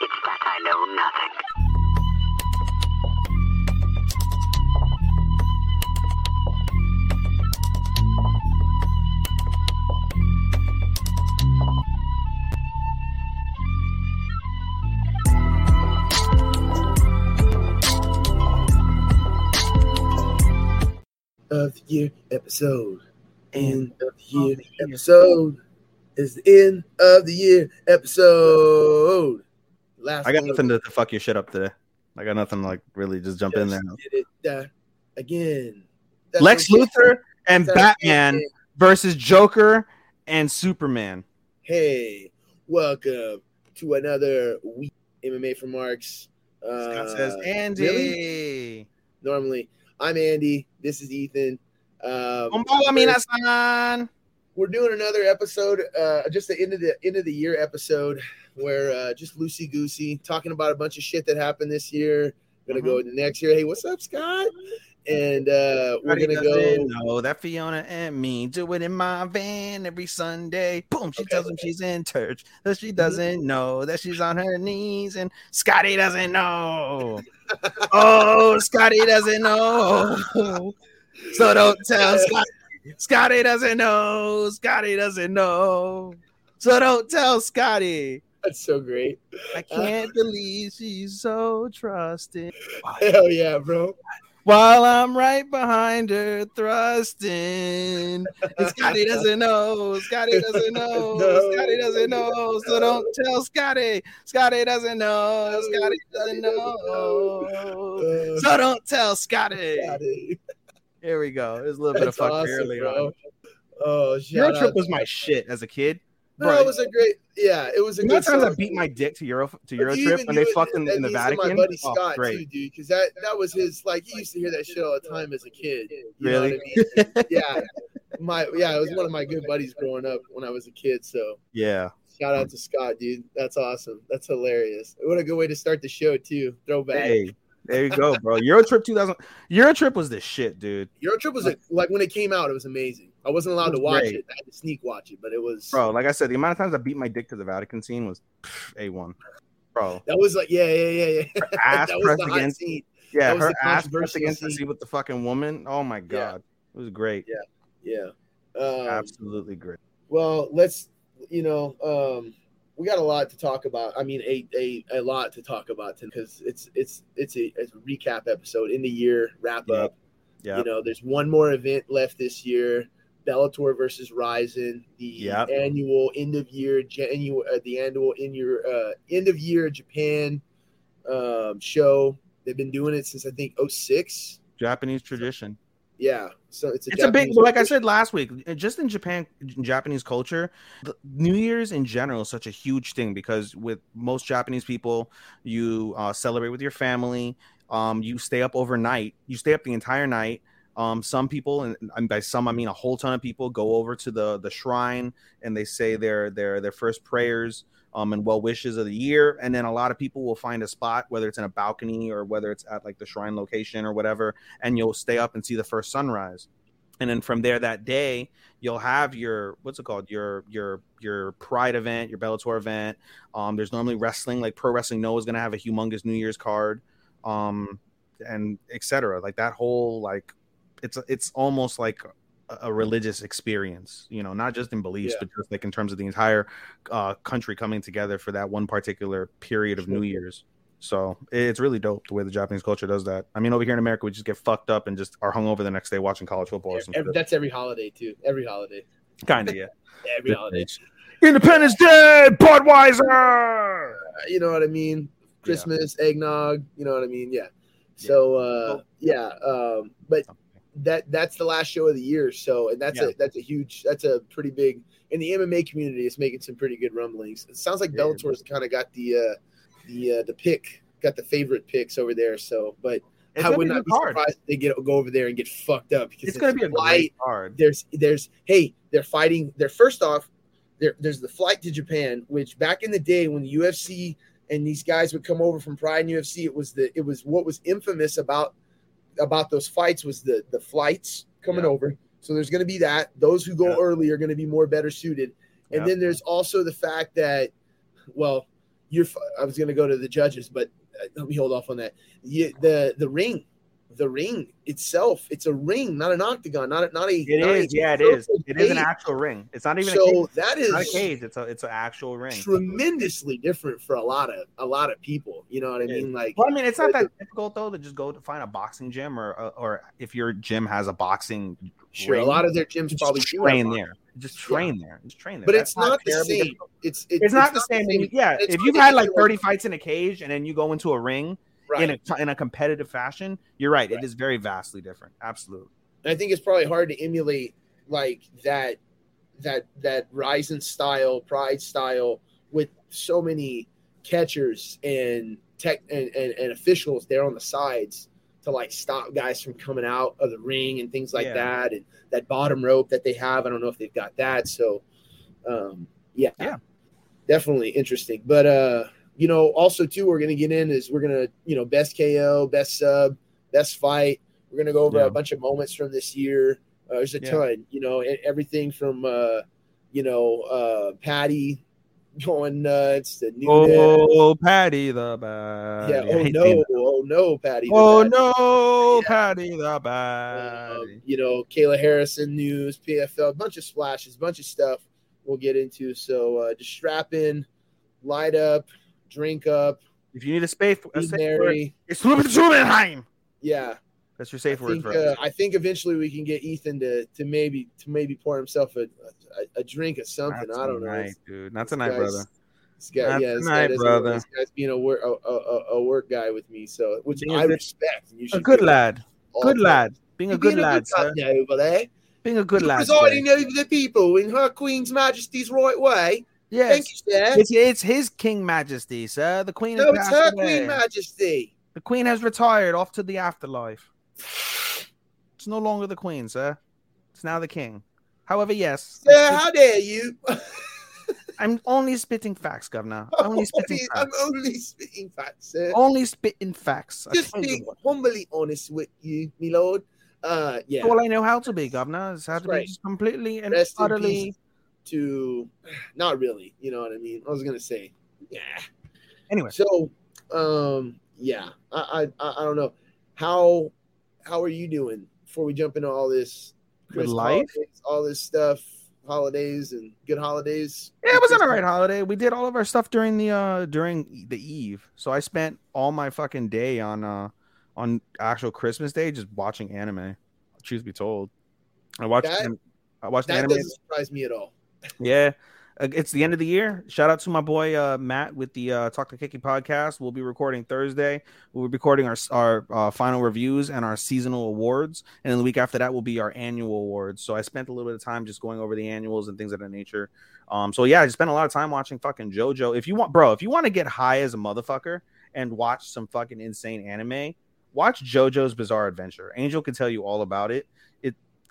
it's that I know nothing. of the year episode. End of the year episode is the end of the year episode. Last I got one nothing to, to fuck your shit up today. I got nothing like really just jump in there. did it uh, again. That's Lex. Luthor and That's Batman versus Joker and Superman. Hey, welcome to another week MMA for Marks. Uh, Scott says Andy. really? Normally, I'm Andy. This is Ethan. Um, we're doing another episode, uh, just the end of the end of the year episode, where uh, just loosey goosey talking about a bunch of shit that happened this year. Gonna go Mm-hmm. into next year. Hey, what's up, Scott? And uh, we're gonna go. doesn't that Fiona and me do it in my van every Sunday. Boom, she Okay. tells him she's in church, but she doesn't know that she's on her knees, and Scotty doesn't know. oh, Scotty doesn't know. so don't tell Scotty. Scotty doesn't know. Scotty doesn't know. So don't tell Scotty. That's so great. I can't believe she's so trusting. Hell yeah, bro. While I'm right behind her, thrusting. Scotty doesn't know. Scotty doesn't know. No. Scotty doesn't know. So don't tell Scotty. Scotty doesn't know. Scotty doesn't know. Uh, So don't tell Scotty. Scotty. Here we go. There's a little bit of That's fuck awesome, early bro. on. Oh, Euro shout trip was my shit as a kid. No, Bro, it was a great. Yeah, it was a you good. times I beat my dick to Euro to Euro trip when they fucked in, in the Vatican. My buddy Oh, Scott too, great. dude, because that that was his like he used to hear that shit all the time as a kid. You know Really? what I mean? yeah, my yeah, it was one of my good buddies growing up when I was a kid. So Yeah. shout out to Scott, dude. That's awesome. That's hilarious. What a good way to start the show too. Throwback. Hey, there you go, bro. Euro trip 2000. Euro trip was the shit, dude. Euro Trip was a, like when it came out, it was amazing. I wasn't allowed was to watch great. it. I had to sneak watch it, but it was Bro, like I said, the amount of times I beat my dick to the Vatican scene was a one. Bro, that was like yeah, yeah, yeah, yeah. ass that was pressed against yeah, her ass pressed against the with the fucking woman. Oh my god, it was great. Yeah. Um, Absolutely great. Well, let's you know, um, we got a lot to talk about. I mean, a a, a lot to talk about because it's it's it's a, it's a recap episode in the year wrap up. Yeah, You know, there's one more event left this year. Bellator versus Rizin, the Yep. annual end of year January, uh, the annual in your uh, end of year Japan um, show. They've been doing it since I think 06. Japanese tradition. Yeah, so it's a It's a big, like I said last week, uh, just in Japan, in Japanese culture, the New Year's in general is such a huge thing because with most Japanese people, you uh, celebrate with your family. Um, you stay up overnight. You stay up the entire night. Um, some people, and and by some I mean a whole ton of people, go over to the the shrine and they say their their their first prayers um, and well wishes of the year. And then a lot of people will find a spot, whether it's in a balcony or whether it's at like the shrine location or whatever, and you'll stay up and see the first sunrise. And then from there that day, you'll have your what's it called? Your your your Pride event, your Bellator event. Um, there's normally wrestling, like Pro Wrestling Noah is gonna have a humongous New Year's card. Um, and etc. Like that whole like it's it's almost like a, religious experience, you know, not just in beliefs, Yeah. but just like in terms of the entire uh, country coming together for that one particular period of New Year's. So it's really dope the way the Japanese culture does that. I mean, over here in America, we just get fucked up and just are hungover the next day watching college football or Every, that's every holiday too. Every holiday. Kind of, yeah. Every holiday. Independence Day, Budweiser. You know what I mean? Christmas, eggnog, you know what I mean? Yeah. So uh yeah, um but that that's the last show of the year. So and that's Yeah. a that's a huge that's a pretty big in the MMA community it's making some pretty good rumblings. It sounds like Yeah. Bellator's kind of got the uh the uh the pick, got the favorite picks over there. So but It's I would not be card. surprised if they get go over there and get fucked up because It's gonna be a flight, great card. there's there's hey they're fighting they're first off there there's the flight to japan which back in the day when the ufc and these guys would come over from pride and ufc it was the it was what was infamous about about those fights was the the flights coming Yeah. over. So there's going to be that. Those who go Yeah. early are going to be more better suited. And then there's also the fact that well you're i was going to go to the judges but uh, let me hold off on that. You, the the ring the ring itself it's a ring not an octagon not a, not a It not a yeah, it is. It is an actual ring. It's not even a so cage. that It's not a cage. It's a it's an actual ring. tremendously different for a lot of a lot of people you know what i Yeah. mean like Well, I mean, it's not that difficult though to just go to find a boxing gym or uh, or if your gym has a boxing. sure a lot of their gyms probably train there. Just train there. Just train there. but That's it's not the same difficult. it's it- It's, not the same. Yeah, It's if you've had like 30 fights in a cage and then you go into a ring right in a in a competitive fashion, you're right. Right. It is very vastly different. Absolutely. i think it's probably hard to emulate like that that that Rizin style pride style with so many catchers and tech and, and, and officials there on the sides to like stop guys from coming out of the ring and things like Yeah. that and that bottom rope that they have i don't know if they've got that so um yeah Yeah. definitely interesting but uh you know also too we're gonna get in is we're gonna you know best ko best sub best fight we're gonna go over Yeah. a bunch of moments from this year uh, there's a Yeah. ton you know everything from uh you know uh Paddy going nuts to new Oh, Paddy the bad. yeah oh no oh no Paddy Oh Bad. no, Yeah. Paddy the bad. um, you know, Kayla Harrison news, PFL, a bunch of splashes, a bunch of stuff we'll get into. So uh, just strap in, light up, drink up, if you need a space, a safe word, merry. it's Trubenheim. Yeah, That's your I safe word think for uh. I think eventually we can get Ethan to to maybe to maybe pour himself a a, a drink of something. Not I don't know. tonight, dude. Not This tonight, brother. This guy, Not yeah, this tonight, doesn't- brother. This guy's being a work a, a, a- a work guy with me, so which Being a I respect. You A good lad. Good lad. Being a good being lad, sir. lad over there. Being a good lad. presiding over the people in her Queen's Majesty's right way. Yes. Thank you, sir. It's, it's his King Majesty, sir. The Queen has No, it's her away. Queen Majesty. The Queen has retired off to the afterlife. It's no longer the Queen, sir. It's now the King. However, yes, Sir, how dare you? I'm only spitting facts, Governor. Only spitting I'm only spitting facts, sir. Only spitting facts. Just being humbly honest with you, my lord. Uh, yeah. All I know how to be, Governor, is how to Right. be just completely and Rest utterly. To, not really. You know what I mean? I was gonna say, yeah. Anyway, So, um, yeah. I, I, I don't know how, how are you doing before we jump into all this, With Chris, life? holidays, all this stuff, holidays and good holidays. Yeah, it was an alright holiday. We did all of our stuff during the uh during the eve. So I spent all my fucking day on uh on actual Christmas day just watching anime. Truth be told, I watched That- I watched That anime. doesn't surprise me at all. Yeah. Uh, It's the end of the year. Shout out to my boy uh, Matt with the uh, Talk to Kiki podcast. We'll be recording Thursday. We'll be recording our our uh, final reviews and our seasonal awards, and then the week after that will be our annual awards. So I spent a little bit of time just going over the annuals and things of that nature. Um, so yeah, I spent a lot of time watching fucking JoJo. If you want, bro, if you want to get high as a motherfucker and watch some fucking insane anime, watch JoJo's Bizarre Adventure. Angel can tell you all about it.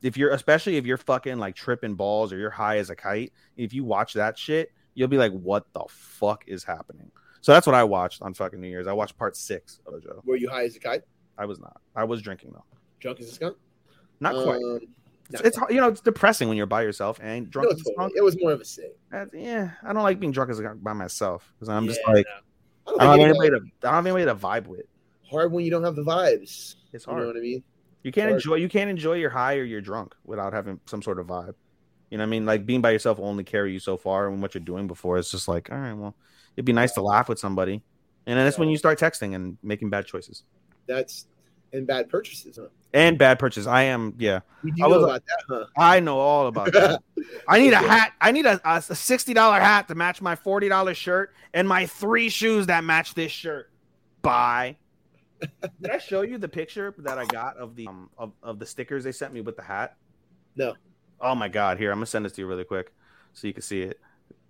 If you're especially if you're fucking like tripping balls or you're high as a kite, if you watch that shit, you'll be like, what the fuck is happening? So that's what I watched on fucking New Year's. I watched part six of JoJo. Were you high as a kite? I was not. I was drinking though. Drunk as a skunk? Not quite. Um, It's, not it's you know it's depressing when you're by yourself and drunk. No, as a totally. skunk. It was more of a say. Uh, yeah, I don't like being drunk as a, skunk by myself because I'm just like no. I I don't don't have anybody anybody- to I don't have anybody to vibe with. hard when you don't have the vibes. It's hard. You know what I mean? You can't hard. enjoy you can't enjoy your high or your drunk without having some sort of vibe. You know what I mean? Like being by yourself will only carry you so far and what you're doing before it's just like, all right, well, it'd be nice to laugh with somebody. And then that's when you start texting and making bad choices. That's and bad purchases, huh? And bad purchase. I am yeah. You I was know about that, huh? I know all about that. I need a hat. I need a, a sixty dollar hat to match my forty dollar shirt and my three shoes that match this shirt. Bye. Did I show you the picture that I got of the um, of, of the stickers they sent me with the hat? No. Oh my god! Here, I'm gonna send this to you really quick so you can see it.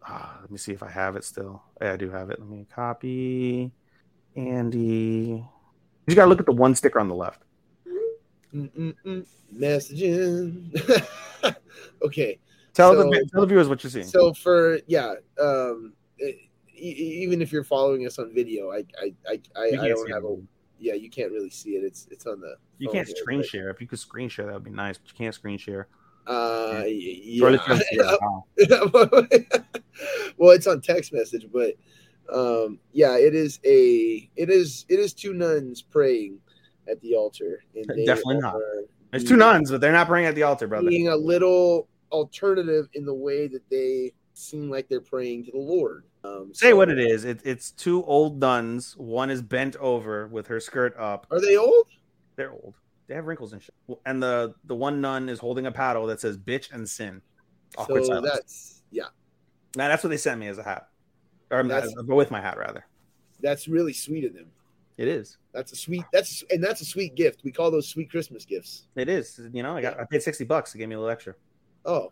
Ah, let me see if I have it still. Yeah, I do have it. Let me copy. Andy, you gotta look at the one sticker on the left. Mm-mm-mm. Messaging. okay. Tell So- the tell the viewers what you're seeing. So for yeah, um, e- even if you're following us on video, I I I, I, I don't have a it. Yeah. You can't really see it. It's it's on the. You can't here, screen but, share. If you could screen share, that would be nice. But you can't screen share. Uh, yeah. wow. well, it's on text message, but um, yeah, it is a it is it is two nuns praying at the altar, Definitely not. There's two nuns, but they're not praying at the altar, brother. being a little alternative in the way that they seem like they're praying to the Lord. Um, Say what it is. It, it's two old nuns. One is bent over with her skirt up. Are they old? They're old. They have wrinkles and shit. And the the one nun is holding a paddle that says "bitch" and "sin." Awkward so silence. that's yeah, Now that's what they sent me as a hat, or That's- uh, with my hat rather. that's really sweet of them. It is. That's a sweet. That's and that's a sweet gift. We call those sweet Christmas gifts. It is. You know, I got I paid sixty bucks to give me a little extra. Oh,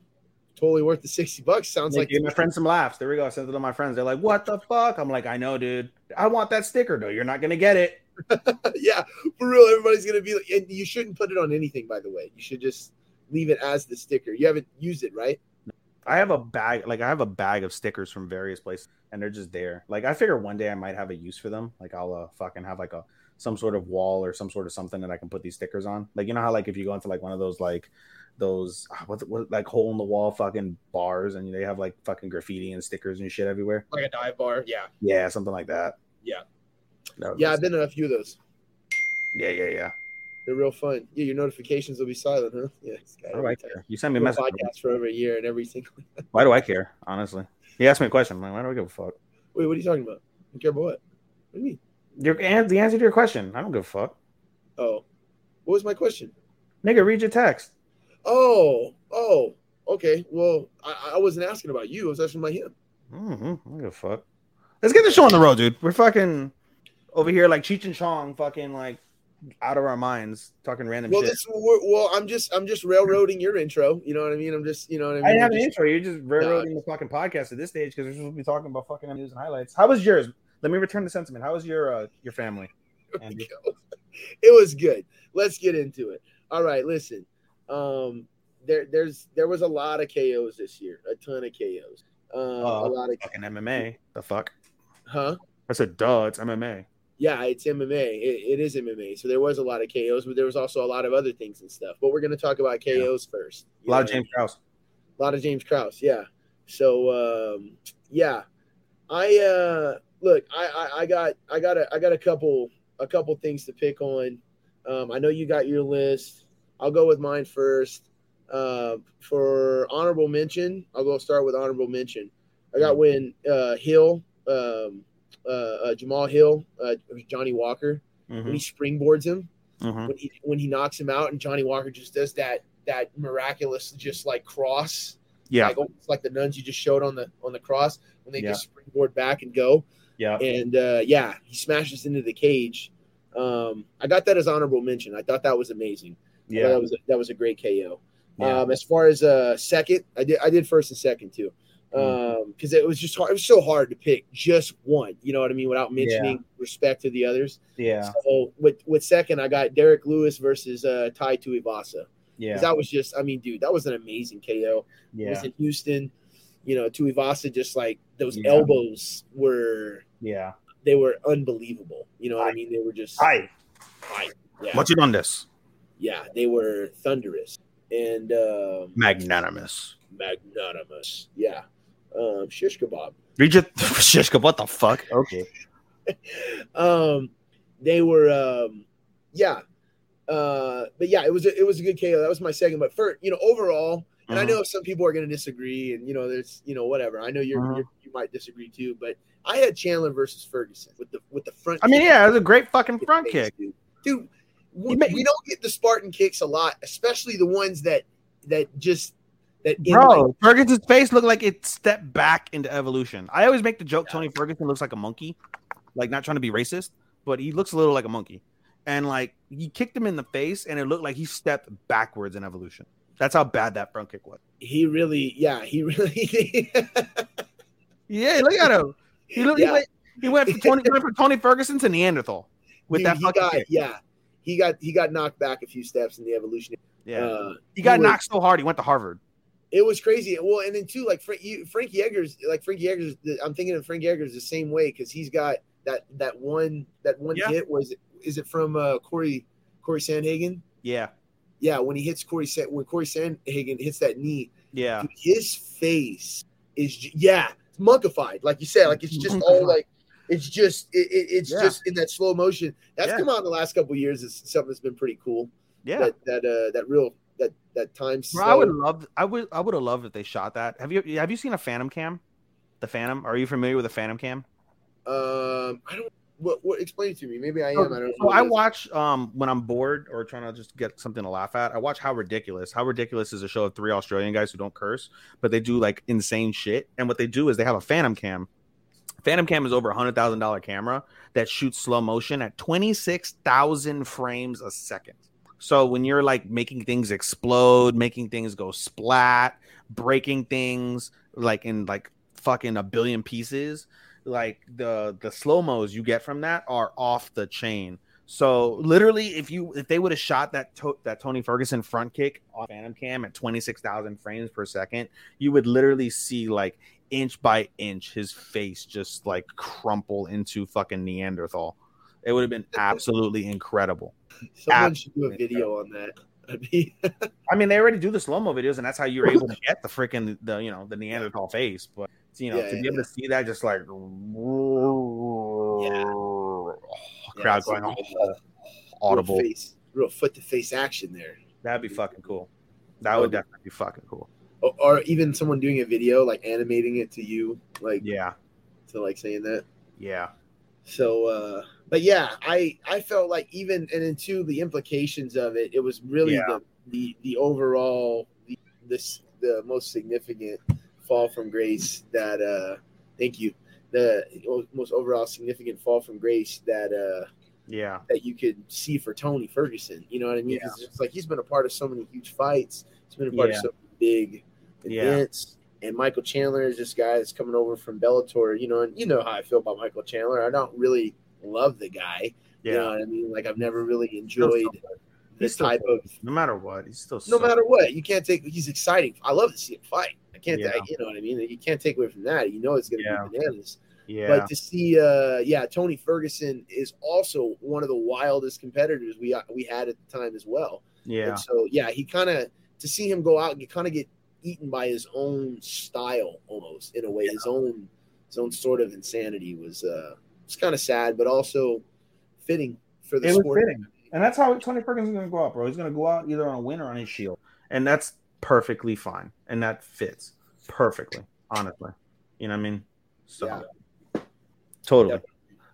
totally worth the sixty bucks. Sounds like gave my friends some laughs. There we go. I sent it to my friends. They're like, "What the fuck?" I'm like, "I know, dude. I want that sticker. No, you're not gonna get it." yeah, for real. Everybody's gonna be like, and you shouldn't put it on anything. By the way, you should just leave it as the sticker. You haven't used it, right? I have a bag, like I have a bag of stickers from various places, and they're just there. Like I figure one day I might have a use for them. Like I'll uh, fucking have like a some sort of wall or some sort of something that I can put these stickers on. Like you know how like if you go into like one of those like those ah, what, what like hole in the wall fucking bars and they have like fucking graffiti and stickers and shit everywhere. Like a dive bar. Yeah, Yeah, something like that. Yeah. That yeah. I've been in a few of those. yeah, yeah, yeah. They're real fun. Yeah, your notifications will be silent, huh? Yeah. this guy Why do I care? You send me a Been message. podcast for over a year and every single. Why do I care? Honestly, he asked me a question. I'm like, why do I give a fuck? Wait, what are you talking about? You care about what? What do you mean? Your an- the answer to your question. I don't give a fuck. Oh, what was my question? Nigga, read your text. Oh, oh, okay. Well, I, I wasn't asking about you. I was asking about him. Mm-hmm. I give a fuck. Let's get the show on the road, dude. We're fucking over here like Cheech and Chong, fucking like out of our minds, talking random Well, shit. this we're, well, I'm just I'm just railroading your intro. You know what I mean? I'm just you know what I mean. I didn't have I'm an intro. You're just railroading the fucking podcast at this stage because we're supposed to be talking about fucking news and highlights. How was yours? Let me return the sentiment. How was your uh, your family? It was good. Let's get into it. All right, listen. Um, there there's there was a lot of KOs this year, a ton of KOs. Um, Uh, a lot of Fucking MMA. The fuck? huh? I said, duh. It's MMA. Yeah, it's MMA. It, it is MMA. So there was a lot of KOs, but there was also a lot of other things and stuff. But we're going to talk about KOs first. A lot You of? James Krause. a lot of James Krause, yeah. So um, yeah, I uh, look, I, I I got I got a I got a couple a couple things to pick on. Um, I know you got your list. I'll go with mine first. Uh, for honorable mention, I'll go start with honorable mention. I got when uh, Hill, um, uh, uh, Jamal Hill, uh, Johnny Walker, when he springboards him Mhm. when he when he knocks him out, and Johnny Walker just does that that miraculous just like cross, Yeah. like like the nuns you just showed on the on the cross when they Yeah. just springboard back and go, Yeah. and uh, yeah, he smashes into the cage. Um, I got that as honorable mention. I thought that was amazing. I thought Yeah. that was a, that was a great KO. Yeah. Um, as far as uh second, I did I did first and second too. Mm. Um, because it was just hard, it was so hard to pick just one, you know what I mean, without mentioning respect to the others. Yeah. So with with second, I got Derrick Lewis versus uh Tai Tuivasa. Yeah. 'Cause That was just, I mean, dude, that was an amazing KO. It Yeah. was in Houston. You know, Tuivasa just like those Yeah. elbows were Yeah. they were unbelievable. You know what I mean? They were just Hi. Hi. Yeah. What you done this? Yeah, they were thunderous and um Magnanimous. magnanimous. Yeah. Um shish kebab. Read your shish kebab. What the fuck? Okay. Um they were um yeah uh but yeah it was a, it was a good KO that was my second but for you know overall and I Mhm. know some people are going to disagree and you know there's you know whatever I know you're, Mhm. you're you might disagree too but I had Chandler versus Ferguson with the with the front I mean, kick yeah, it was a great fucking front face, kick. dude, dude we, we don't get the Spartan kicks a lot especially the ones that that just that Bro, Ferguson's face looked like it stepped back into evolution. I always make the joke Tony Ferguson looks like a monkey, like not trying to be racist, but he looks a little like a monkey. And like he kicked him in the face, and it looked like he stepped backwards in evolution. That's how bad that front kick was. he really yeah he really Yeah, look at him. He looked. Yeah. He, went, he went from Tony, went from Tony Ferguson to Neanderthal with Dude, that fucking got kick. yeah he got he got knocked back a few steps in the evolution Yeah, uh, he got was- knocked so hard he went to Harvard. It was crazy. Well, and then too, like Frank, you, Frankie Edgar, like Frankie Edgar, I'm thinking of Frankie Edgar the same way because he's got that that one that one Yeah. hit was is it from uh, Corey Corey Sandhagen? Yeah, Yeah, when he hits Corey when Corey Sandhagen hits that knee, yeah, his face is yeah it's monkified, like you said, like it's just all like it's just it, it- it's Yeah. just in that slow motion. That's Yeah. come out in the last couple of years. It's something that's been pretty cool. yeah. That that uh that real that that time. Bro, I would love. I would. I would have loved if they shot that. Have you? Have you seen a Phantom Cam? The Phantom. Are you familiar with a Phantom Cam? Um, I don't. What? What? Explain it to me. Maybe I am. I don't. know so I watch um when I'm bored or trying to just get something to laugh at. I watch How Ridiculous. How Ridiculous is a show of three Australian guys who don't curse, but they do like insane shit. And what they do is they have a Phantom Cam. Phantom Cam is over a hundred thousand dollar camera that shoots slow motion at twenty six thousand frames a second. So when you're like making things explode, making things go splat, breaking things like in like fucking a billion pieces, like the the slow mos you get from that are off the chain. So literally, if you if they would have shot that to, that Tony Ferguson front kick on Phantom Cam at twenty six thousand frames per second, you would literally see like inch by inch his face just like crumple into fucking Neanderthal. It would have been absolutely incredible. Someone should do a absolutely video on that. I mean, they already do the slow mo videos, and that's how you're able to get the freaking the you know the Neanderthal face. But you know, Yeah, to be yeah, able to see that, just like crowd it's going real- oh, audible. Real face, real foot to face action there. That'd be fucking cool. That would definitely be fucking cool. Or, even someone doing a video like animating it to you, like Yeah, to like saying that. yeah, So, uh, but yeah, I I felt like even and into the implications of it, it was really Yeah. the the the overall the this the most significant fall from grace that uh thank you the most overall significant fall from grace that uh yeah, that you could see for Tony Ferguson. You know what I mean? 'Cause it's like he's been a part of so many huge fights. He's been a part Yeah. of so many big Yeah. events. And Michael Chandler is this guy that's coming over from Bellator. You know, and you know how I feel about Michael Chandler. I don't really love the guy. yeah. You know what I mean? Like I've never really enjoyed this type so of. No matter what, he's still No so- matter what, you can't take. He's exciting. I love to see him fight. I can't. Yeah. you know what I mean? You can't take away from that. You know it's going to Yeah. be bananas. Yeah, But to see, uh, yeah, Tony Ferguson is also one of the wildest competitors we we had at the time as well. yeah, And so, yeah, he kind of to see him go out and kind of get eaten by his own style, almost in a way, his own his own sort of insanity was uh, it's kind of sad, but also fitting for the it was sport. fitting, and that's how Tony Perkins is gonna go out, bro. He's gonna go out either on a win or on his shield, and that's perfectly fine, and that fits perfectly, honestly. You know what I mean? So Yeah. totally.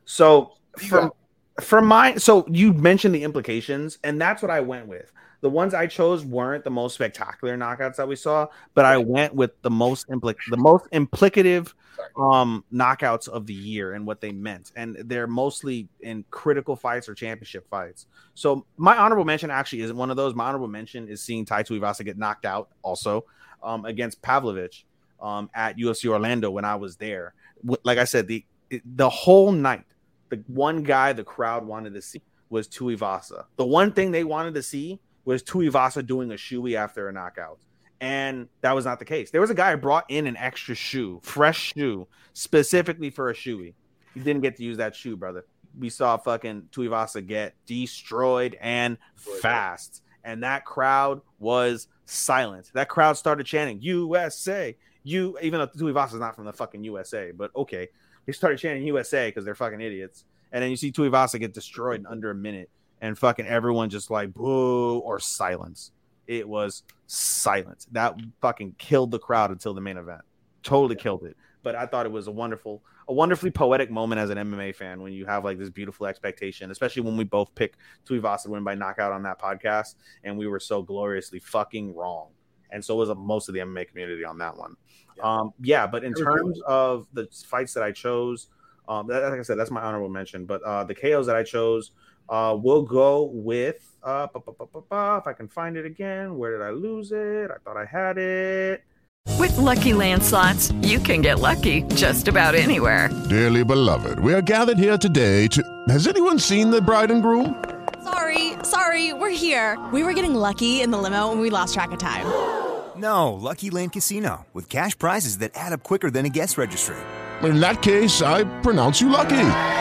So from from my so you mentioned the implications, and that's what I went with. The ones I chose weren't the most spectacular knockouts that we saw, but I went with the most implic the most implicative um knockouts of the year and what they meant. And they're mostly in critical fights or championship fights. So my honorable mention actually isn't one of those. My honorable mention is seeing Tai Tuivasa get knocked out also um against Pavlovich um at UFC Orlando when I was there. Like I said, the the whole night, the one guy the crowd wanted to see was Tuivasa. The one thing they wanted to see was Tuivasa doing a shoey after a knockout. And that was not the case. There was a guy who brought in an extra shoe, fresh shoe, specifically for a shoey. He didn't get to use that shoe, brother. We saw fucking Tuivasa get destroyed and fast. And that crowd was silent. That crowd started chanting USA. You even though Tuivasa is not from the fucking USA, but okay. They started chanting USA because they're fucking idiots. and then you see Tuivasa get destroyed in under a minute, and fucking everyone just like boo or silence. It was silence. That fucking killed the crowd until the main event. Totally killed it. But I thought it was a wonderful, a wonderfully poetic moment as an MMA fan when you have like this beautiful expectation, especially when we both pick Tuivasa to win by knockout on that podcast, and we were so gloriously fucking wrong. And so was most of the MMA community on that one. Um, yeah, but in terms of the fights that I chose, um, that, like I said, that's my honorable mention. But uh, the KOs that I chose, uh, we'll go with uh, ba, ba, ba, ba, ba, if I can find it again. Where did I lose it? I thought I had it. With Lucky Land slots, you can get lucky just about anywhere. Dearly beloved, we are gathered here today to. Has anyone seen the bride and groom? Sorry, sorry, we're here. We were getting lucky in the limo and we lost track of time. No, Lucky Land Casino, with cash prizes that add up quicker than a guest registry. In that case, I pronounce you lucky.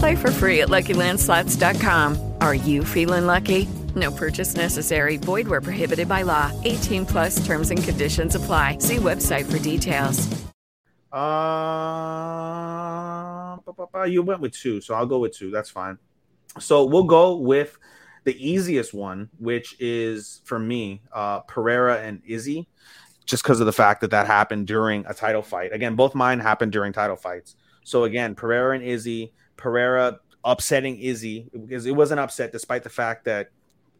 Play for free at LuckyLandSlots.com. Are you feeling lucky? No purchase necessary. Void where prohibited by law. 18 plus terms and conditions apply. See website for details. Uh, you went with two, so I'll go with two. That's fine. So we'll go with the easiest one, which is for me, uh, Pereira and Izzy, just because of the fact that that happened during a title fight. Again, both mine happened during title fights. So again, Pereira and Izzy, Pereira upsetting Izzy because it was an upset despite the fact that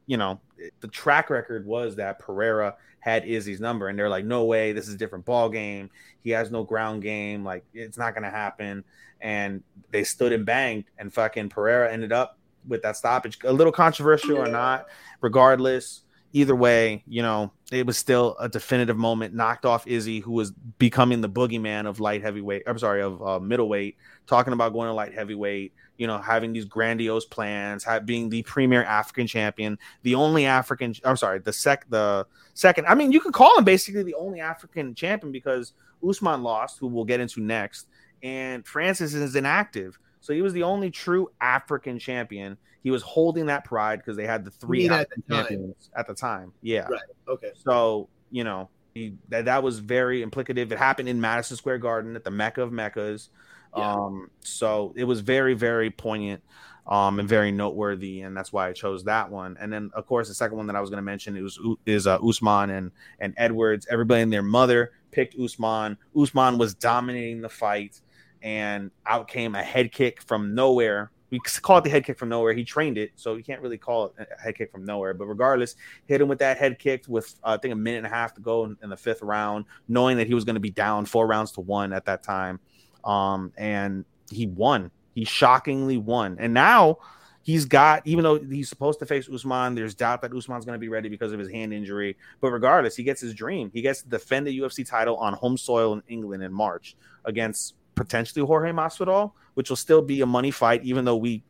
you know the track record was that Pereira had Izzy's number, and they're like, no way, this is a different ball game. He has no ground game, like it's not gonna happen. And they stood and banged, and fucking Pereira ended up with that stoppage. A little controversial or not, regardless. Either way, you know, it was still a definitive moment. Knocked off Izzy, who was becoming the boogeyman of light heavyweight. I'm sorry, of uh, middleweight. Talking about going to light heavyweight. You know, having these grandiose plans, have, being the premier African champion, the only African. I'm sorry, the sec, the second. I mean, you could call him basically the only African champion because Usman lost, who we'll get into next, and Francis is inactive. So he was the only true African champion. He was holding that pride because they had the three at the time? champions at the time. Yeah. Right. Okay. So, you know, he, that, that was very implicative. It happened in Madison Square Garden at the Mecca of Meccas. Um, so it was very, very poignant um, and very noteworthy, and that's why I chose that one. And then, of course, the second one that I was going to mention it was is uh, Usman and and Edwards. Everybody and their mother picked Usman. Usman was dominating the fight, and out came a head kick from nowhere. We call it the head kick from nowhere. He trained it, so you can't really call it a head kick from nowhere. But regardless, hit him with that head kick with uh, I think a minute and a half to go in, in the fifth round, knowing that he was going to be down four rounds to one at that time. Um, and he won. He shockingly won. And now he's got, even though he's supposed to face Usman, there's doubt that Usman's going to be ready because of his hand injury. But regardless, he gets his dream. He gets to defend the UFC title on home soil in England in March against potentially Jorge Masvidal, which will still be a money fight, even though we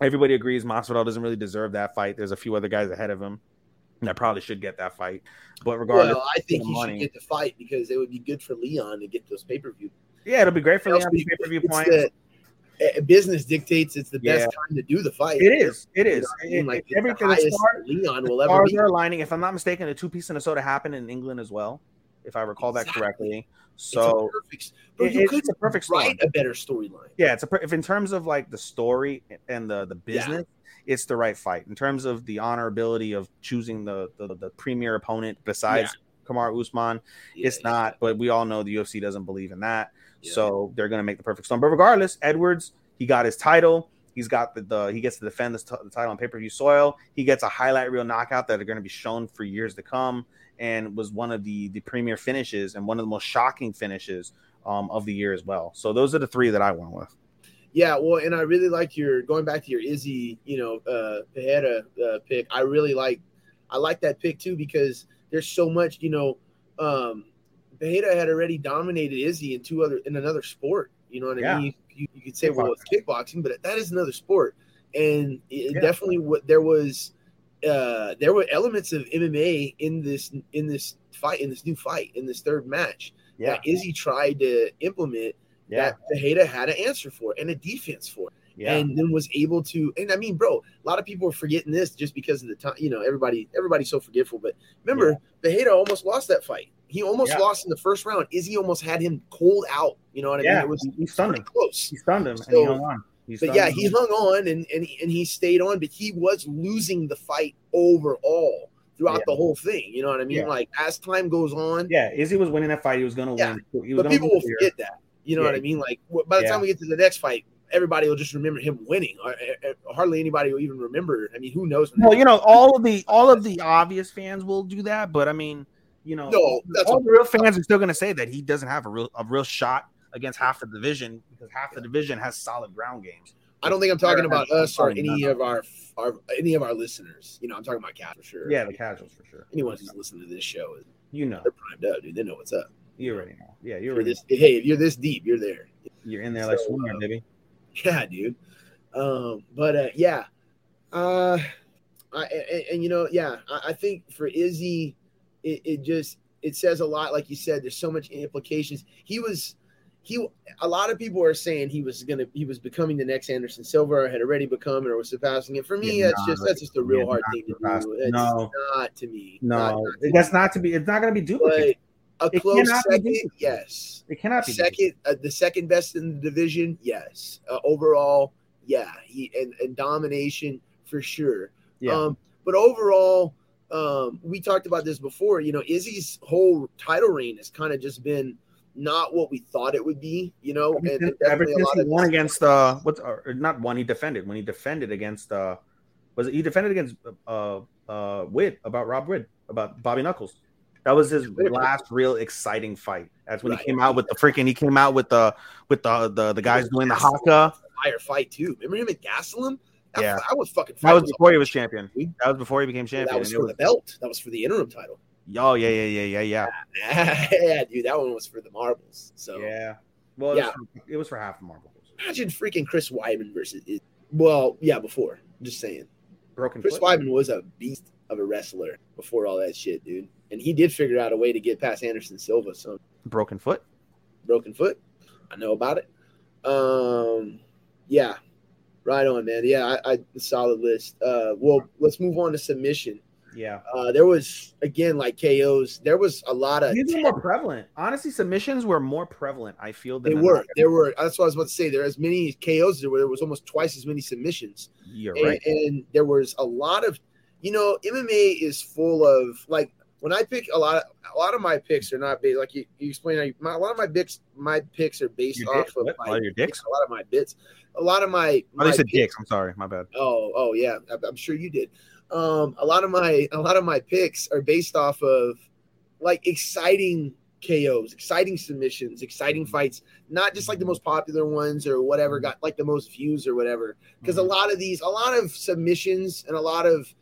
everybody agrees Masvidal doesn't really deserve that fight. There's a few other guys ahead of him that probably should get that fight. But regardless, Well, I think he money- should get the fight because it would be good for Leon to get those pay per view. yeah, it'll be great for Leon pay per view points. Eh, business dictates it's the best Yeah. time to do the fight. It is. It is. You know I mean? Like, everything the the Leon will the ever stars be. are aligning. If I'm not mistaken, the two piece in Minnesota happened in England as well, if I recall that correctly. So it's a perfect, bro, it- you it's a perfect storm. write a better storyline. Yeah, it's a if in terms of like the story and the the business, it's the right fight. In terms of the honorability of choosing the the, the premier opponent besides Kamaru Usman, it's not. But we all know the UFC doesn't believe in that, so they're going to make the perfect storm. But regardless, Edwards he got his title. He's got the, the he gets to defend this t- the title on pay per view soil. He gets a highlight reel knockout that are going to be shown for years to come, and was one of the the premier finishes and one of the most shocking finishes um, of the year as well. So those are the three that I went with. Yeah, well, and I really like your going back to your Izzy, you know, uh Pereira uh, pick. I really like, I like that pick too because there's so much, you know, um Pereira had already dominated Izzy in two other in another sport. You know what I Yeah. mean? You, you could say, well, it's kickboxing, but that is another sport. and it Yeah. definitely what there was. Uh, there were elements of MMA in this in this fight in this new fight in this third match Yeah. that Izzy tried to implement Yeah. that Tejeda had an answer for and a defense for Yeah. and then was able to and i mean bro a lot of people are forgetting this just because of the time you know everybody everybody's so forgetful but remember Tejeda almost lost that fight he almost Yeah. lost in the first round izzy almost had him cold out you know what i Yeah, mean it was he stunned him. close He stunned him and he So- hung on. But yeah he hung on and and he, and he stayed on but he was losing the fight overall throughout Yeah. the whole thing you know what i mean Yeah. like as time goes on Yeah, Izzy was winning that fight. He was gonna Yeah, win. He was but people will forget that. You know what I mean? Like by the time we get to the next fight, everybody will just remember him winning. Or, uh, uh, hardly anybody will even remember. I mean, who knows? Well, you know, all of the all of the obvious fans will do that, but I mean, you know, No, that's all the real fans are still going to say that he doesn't have a real a real shot against half the division because half the division has solid ground games. I don't think I'm talking about us or any of our, our any of our listeners. You know, I'm talking about Cat for sure. Yeah, the casuals for sure. Anyone who's listening to this show, You know, they're primed up, dude. They know what's up. you already know. Yeah, you You're already. this, hey, if you're this deep, you're there. You're in there like So, swimming, uh, baby. Yeah, dude. Um, but uh, yeah, uh, I, and, and you know, yeah, I, I think for Izzy, it, it just it says a lot. Like you said, there's so much implications. He was he. A lot of people are saying he was gonna he was becoming the next Anderson Silva, or had already become it, or was surpassing it. For me, Yeah, that's just that's just a real yeah, hard thing to surpassed. do. It's No. not to me. No, Not- not to that's me. not to be. It's not going to be But a It close second, yes. It cannot be. second, uh, the second best in the division, yes. Uh, overall, yeah, he and, and domination for sure. Yeah. Um, but overall, um, we talked about this before. You know, Izzy's whole title reign has kind of just been not what we thought it would be. You know, and, and Ever since he won against uh, what's or not one he defended when he defended against uh, was it he defended against uh uh Whittaker Rob Witt about Bobby Knuckles. That was his last real exciting fight. That's when Right. he came out with the freaking. He came out with the with the the, the guys doing the haka. fire fight too. Remember him Gastelum? That, Yeah. that was fucking. That was before he was champion. That was before he became champion. That was for the belt. That was for the interim title. Oh yeah, yeah, yeah, yeah, yeah. yeah, dude, that one was for the marbles. So Yeah. Well, Yeah. it, was for, it was for half the marbles. imagine freaking Chris Weidman versus. Well, yeah, before. Just saying. Broken Chris foot. Weidman was a beast of a wrestler before all that shit, dude. And he did figure out a way to get past Anderson Silva. So Broken foot. broken foot. I know about it. Um, yeah, right on, man. Yeah, I, I solid list. Uh, well, let's move on to submission. Yeah. Uh, there was again like KOs. There was a lot of These were more prevalent. Honestly, submissions were more prevalent. I feel they were. There were. That's what I was about to say. There as many KOs. There were. There was almost twice as many submissions. You're and, right. and there was a lot of you know MMA is full of like when I pick a lot of a lot of my picks are not based like you, you explained how you, my, a lot of my picks my picks are based Your off of What? my, A lot of your dicks? a lot of my bits a lot of my, Oh, said picks- dicks. I'm sorry. My bad. oh oh yeah I'm, I'm sure you did um a lot of my a lot of my picks are based off of like exciting KOs, exciting submissions, exciting mm-hmm. fights, not just like the most popular ones or whatever mm-hmm. got like the most views or whatever. Because a mm-hmm. lot of these, a lot of submissions and a lot of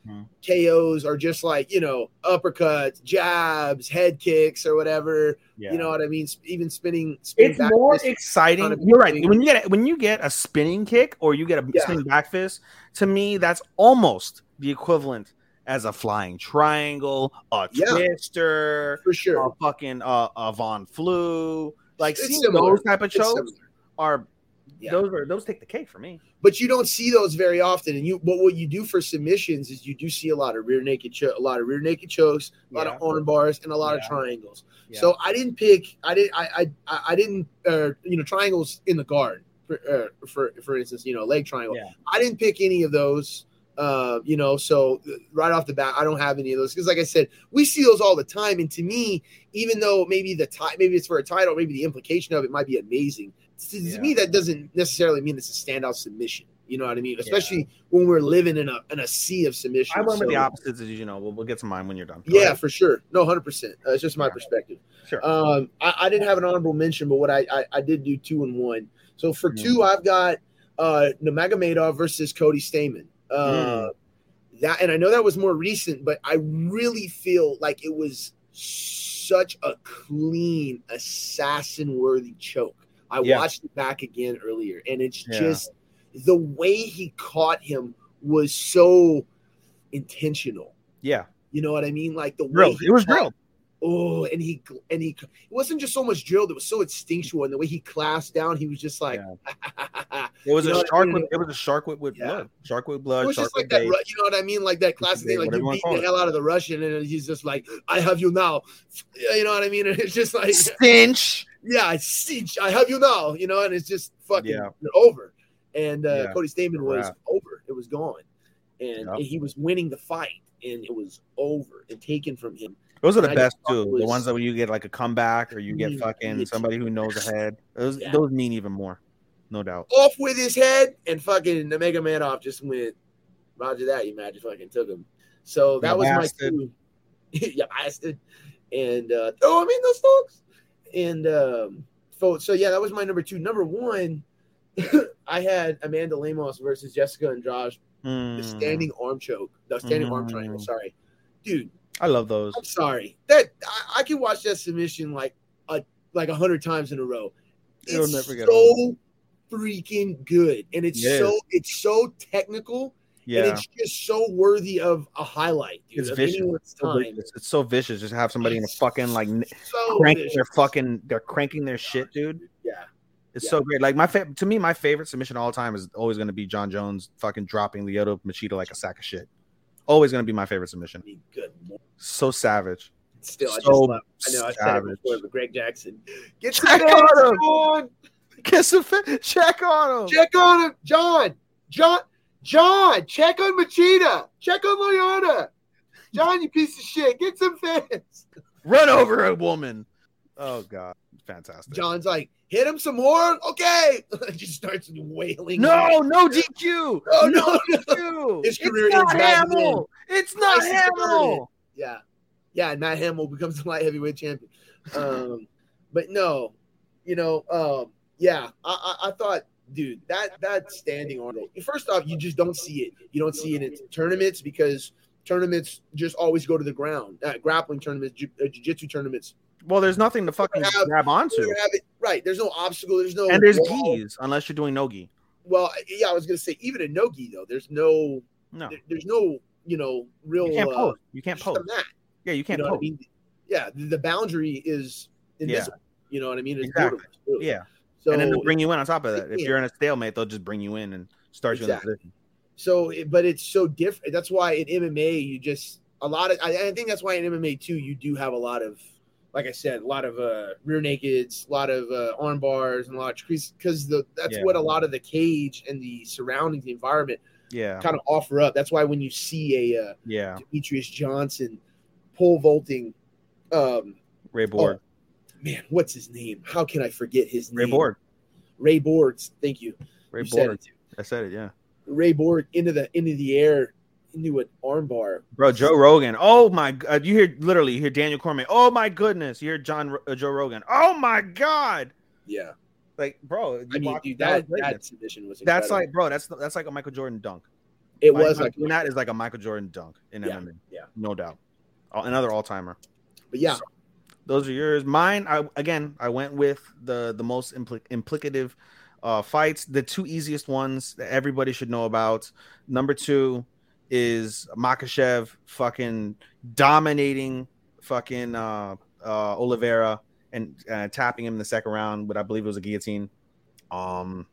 KOs are just like, you know, uppercuts, jabs, head kicks or whatever. Yeah. You know what I mean? Even spinning, spinning It's back more exciting. kind of You're right. When you get when you get a spinning kick or you get a Yeah. spinning back fist, to me that's almost the equivalent as a flying triangle, a Yeah. twister, for sure. a fucking uh, a Von Flue. Like seeing those type of shows are Yeah. those are those take the cake for me. but you don't see those very often. And you, but what you do for submissions is you do see a lot of rear naked, cho- a lot of rear naked chokes, a lot of arm bars, and a lot of triangles. Yeah. So I didn't pick. I didn't. I I I didn't. Uh, you know, triangles in the guard. For uh, for for instance, you know, leg triangle. Yeah. I didn't pick any of those. Uh, you know, so right off the bat, I don't have any of those because, like I said, we see those all the time. And to me, even though maybe the ti- maybe it's for a title, maybe the implication of it might be amazing. To, to me, that doesn't necessarily mean it's a standout submission. You know what I mean? Especially when we're living in a in a sea of submissions. I went with the opposites, as you know. We'll, we'll get to mine when you're done. Go yeah, ahead. for sure. No, hundred percent. Uh, it's just my perspective. Sure. Um, I, I didn't have an honorable mention, but what I I, I did do two and one. So for Mm. two, I've got uh versus Cody Stamann. Uh, Mm. That and I know that was more recent, but I really feel like it was such a clean, assassin-worthy choke. I Yeah. watched it back again earlier, and it's Yeah. just the way he caught him was so intentional. Yeah. You know what I mean? Like the way It was drilled. Oh, and he and he it wasn't just so much drilled; it was so instinctual. And the way he clasped down, he was just like, It was You a know what I shark mean? with it was a shark with, with blood. Shark with blood, it was shark just like that. bait. You know what I mean? Like that classic thing, like you you wanna beat the hell out of the Russian, and he's just like, "I have you now." You know what I mean? And it's just like Cinch. Yeah, I cinch. I have you now. You know, and it's just fucking Yeah. over. And uh, Yeah. Cody Stamann was Wrap. over. It was gone, and Yep. he was winning the fight, and it was over and taken from him. Those are the best too. the ones that when you get like a comeback or you get Mm, fucking somebody who knows ahead. Those Yeah. those mean even more, no doubt. off with his head, and fucking the Mega Man off just went. Roger that, you magic fucking took him. So that You was bastard. my two. yeah, bastard. And uh, oh, I mean those dogs. And um, so so yeah, that was my number two. Number one, I had Amanda Lemos versus Jessica Andrade, the Mm, standing arm choke, the standing arm triangle. Mm. Sorry, dude. I love those. I'm sorry that I, I can watch that submission like a like a hundred times in a row. It'll It's never get so freaking good, and it's It so it's so technical, Yeah. and it's just so worthy of a highlight. Dude, It's vicious. It's so time. vicious. It's so vicious. Just have somebody in a fucking like So cranking vicious. their fucking they're cranking their shit, dude. Yeah, It's Yeah. so great. Like my fa- to me, my favorite submission of all time is always going to be Jon Jones fucking dropping Lyoto Machida like a sack of shit. Always going to be my favorite submission. good. So savage. Still, I just love. I know I said it savage. before, but Greg Jackson, get Check some on him. on. Get some fa- check on him. Check on him, Jon. Jon. Jon, check on Machida. Check on Lyoto. Jon, you piece of shit. Get some fans. Run over a woman. Oh god, fantastic. Jon's like, hit him some more. Okay. just starts wailing. No, no DQ. Oh no, no. DQ. His It's not Hamill. It's not Hamill. Yeah. Yeah, Matt Hamill becomes the light heavyweight champion. Um, but no, you know, um, yeah, I, I, I thought, dude, that that standing arm. First off, you just don't see it. You don't see it in tournaments because tournaments just always go to the ground. Uh, grappling tournaments, ju- uh, jiu-jitsu tournaments. Well, there's nothing to fucking have- grab onto. it- right. There's no obstacle. There's no And there's wall. geese unless you're doing no gi. Well, yeah, I was gonna say even in nogi though, there's no, No. there- there's no, you know, real. You can't uh, post. You can't a post. mat. Yeah, you can't you know I mean? Yeah, the, the boundary is invisible. You know what I mean? It's Exactly. really. Yeah. So and then they'll bring you in on top of that. If you're in a stalemate, they'll just bring you in and start you in Exactly. the position. So, but it's so different. That's why in MMA you just a lot of. I, I think that's why in MMA too you do have a lot of, like I said, a lot of uh, rear nakeds, a lot of uh, arm bars, and a lot of trees because that's Yeah. what a lot of the cage and the surrounding the environment Yeah. kind of offer up. That's why when you see a uh, Yeah. Demetrious Johnson pole vaulting, um, Ray Borg. man, what's his name? How can I forget his Ray name? Ray Borg. Ray Borg. Thank you. Ray You said Borg. it. I said it, yeah. Ray Borg into the into the air into an armbar. Bro, Joe Rogan. Oh my god. You hear literally you hear Daniel Cormier. Oh my goodness. You hear John uh, Joe Rogan. Oh my god. Yeah. Like, bro, I mean, dude, that that was that submission was That's like, bro, that's that's like a Michael Jordan dunk. It Like, was like that is like a Michael Jordan dunk in Yeah, MMA. yeah. No doubt. Uh, Another all timer. But yeah, those are yours. Mine, I again, I went with the the most impli- implicative uh, fights, the two easiest ones that everybody should know about. Number two is Makhachev fucking dominating fucking uh, uh, Oliveira and uh, tapping him in the second round, but I believe it was a guillotine. Um,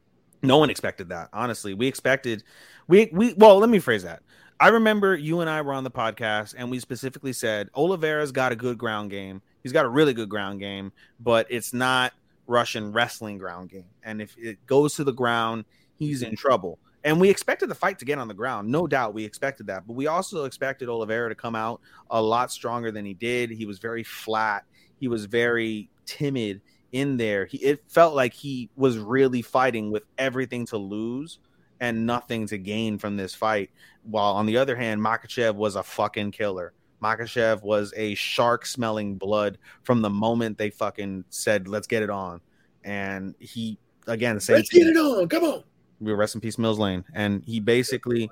no one expected that. Honestly, we expected we we well, let me phrase that. I remember you and I were on the podcast and we specifically said Oliveira's got a good ground game. He's got a really good ground game, but it's not Russian wrestling ground game. And if it goes to the ground, he's in trouble. And we expected the fight to get on the ground. No doubt we expected that. But we also expected Oliveira to come out a lot stronger than he did. He was very flat. He was very timid in there. He, it felt like he was really fighting with everything to lose and nothing to gain from this fight. While on the other hand, Makhachev was a fucking killer. Makhachev was a shark smelling blood from the moment they fucking said, let's get it on. And he, again, same let's thing. get it on. Come on. We rest in peace, Mills Lane. And he basically,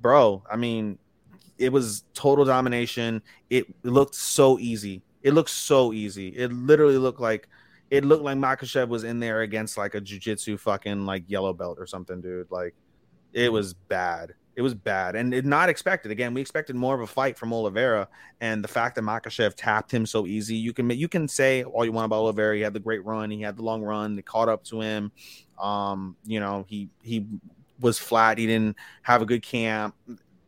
bro, I mean, it was total domination. It looked so easy. It looked so easy. It literally looked like it looked like Makhachev was in there against like a jujitsu fucking like yellow belt or something, dude. Like it was bad. It was bad and it not expected. Again, we expected more of a fight from Oliveira, and the fact that Makhachev tapped him so easy, you can you can say all you want about Oliveira. He had the great run, he had the long run, they caught up to him. Um, you know, he he was flat. He didn't have a good camp.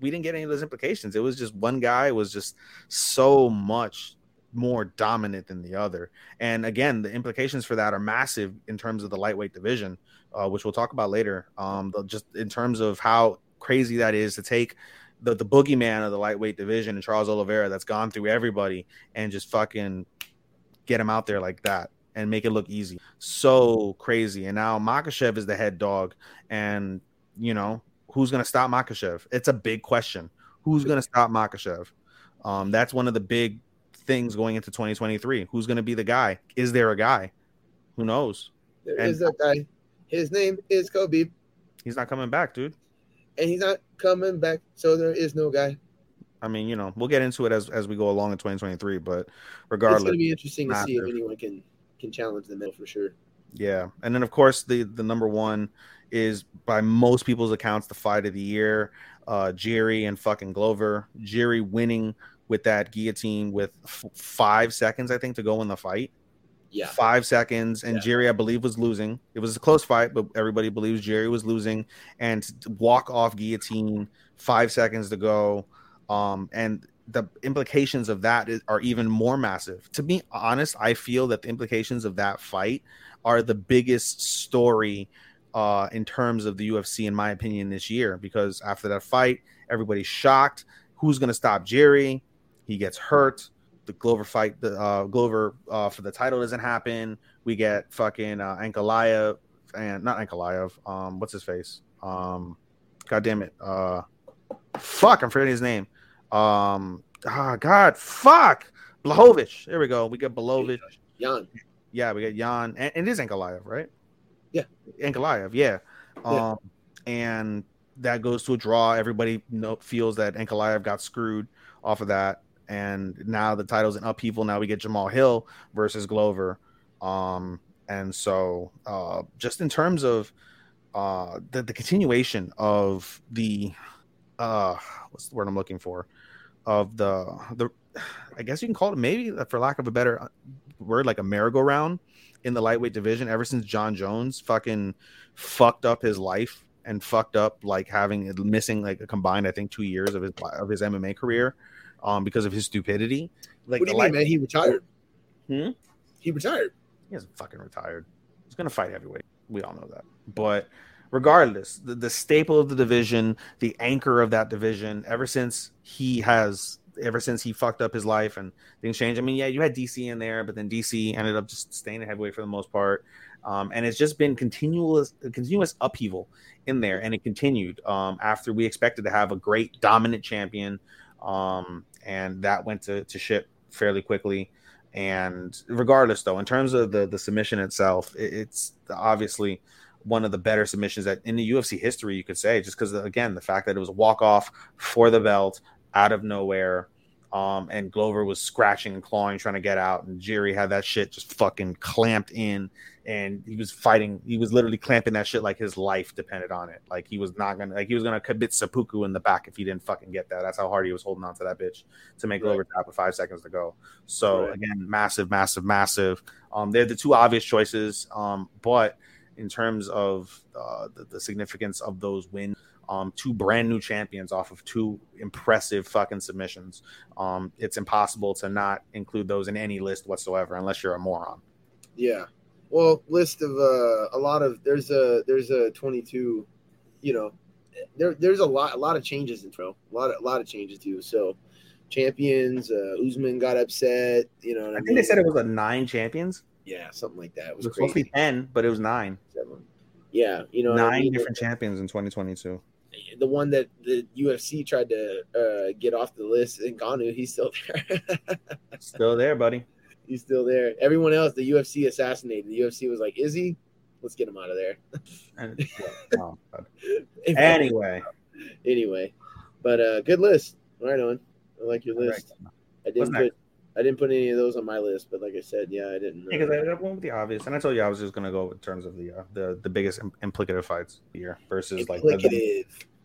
We didn't get any of those implications. It was just one guy was just so much more dominant than the other. And again, the implications for that are massive in terms of the lightweight division, uh, which we'll talk about later. Um, just in terms of how crazy that is to take the the boogeyman of the lightweight division and Charles Oliveira that's gone through everybody and just fucking get him out there like that and make it look easy. So crazy. And now Makhachev is the head dog. And, you know, who's going to stop Makhachev? It's a big question. Who's going to stop Makhachev? Um, that's one of the big things going into 2023. Who's going to be the guy? Is there a guy? Who knows? There And- is that guy. His name is Kobe, He's not coming back, dude. And he's not coming back. So there is no guy. I mean, you know, we'll get into it as, as we go along in 2023, but regardless, It's going to be interesting to see if anyone can can challenge the middle for sure. Yeah, and then of course the the number one is by most people's accounts the fight of the year. Uh, Jerry and fucking Glover. Jerry winning with that guillotine with f- five seconds, I think, to go in the fight. Yeah. Five seconds, and Jerry, I believe, was losing. It was a close fight, but everybody believes Jerry was losing. And walk off guillotine, five seconds to go, um, and the implications of that is, are even more massive. To be honest, I feel that the implications of that fight are the biggest story uh, in terms of the UFC, in my opinion, this year. Because after that fight, everybody's shocked. Who's going to stop Jerry? He gets hurt. The Glover fight, the uh, Glover uh, for the title doesn't happen. We get fucking uh, Ankalaev and not Ankalaev. Um, what's his face? Um, God damn it. Uh, fuck, I'm forgetting his name. Um, ah, God, fuck. Blachowicz. There we go. We get Blachowicz. Jan. Yeah, we got Jan, and, and it is Ankalaev, right? Yeah. Ankalaev, yeah. Yeah. Um, and that goes to a draw. Everybody know, feels that Ankalaev got screwed off of that, and now the title's in upheaval. Now we get Jamal Hill versus Glover. Um, and so uh, just in terms of uh, the, the continuation of the uh, what's the word I'm looking for? Of the the, I guess you can call it maybe for lack of a better uh, word, like a merry-go-round in the lightweight division. Ever since Jon Jones fucking fucked up his life and fucked up like having missing like a combined I think two years of his of his MMA career, um, because of his stupidity. Like what do you mean, man? He retired. Hmm? He retired. He hasn't fucking retired. He's gonna fight heavyweight. We all know that. But regardless, the, the staple of the division, the anchor of that division, ever since he has ever since he fucked up his life and things changed. I mean, yeah, you had DC in there, but then DC ended up just staying a heavyweight for the most part. Um, and it's just been continuous continuous upheaval in there, and it continued um, after we expected to have a great dominant champion, um, and that went to, to shit fairly quickly. And regardless, though, in terms of the the submission itself, it, it's obviously one of the better submissions that in the UFC history you could say, just because again the fact that it was a walk off for the belt out of nowhere. Um, and Glover was scratching and clawing, trying to get out, and Jerry had that shit just fucking clamped in, and he was fighting. He was literally clamping that shit like his life depended on it. Like he was not gonna, like he was gonna commit seppuku in the back if he didn't fucking get that. That's how hard he was holding on to that bitch to make Glover tap with five seconds to go. So Right. again, massive, massive, massive. Um, they're the two obvious choices. Um, but in terms of uh, the, the significance of those wins, um, two brand new champions off of two impressive fucking submissions. Um, it's impossible to not include those in any list whatsoever, unless you're a moron. Yeah. Well, list of uh, a lot of there's a there's a 22, you know, there there's a lot a lot of changes in Tro. A lot of, a lot of changes too. So champions, uh Usman got upset, you know. I, I think they said it was a nine champions. yeah, something like that. It It was was supposed to be ten, but it was nine. Yeah, you know, what I nine mean? different champions in 2022. the one that the UFC tried to uh, get off the list, and Ngannou, he's still there. Still there, buddy. He's still there. Everyone else, the UFC assassinated. The UFC was like, "Is he? Let's get him out of there." Oh, anyway, anyway, but uh, good list. Right on. I like your list. I did What's put I didn't put any of those on my list, but like I said, yeah, I didn't. Because I I went with the obvious, and I told you I was just gonna go in terms of the uh, the the biggest im- implicative fights here versus like the,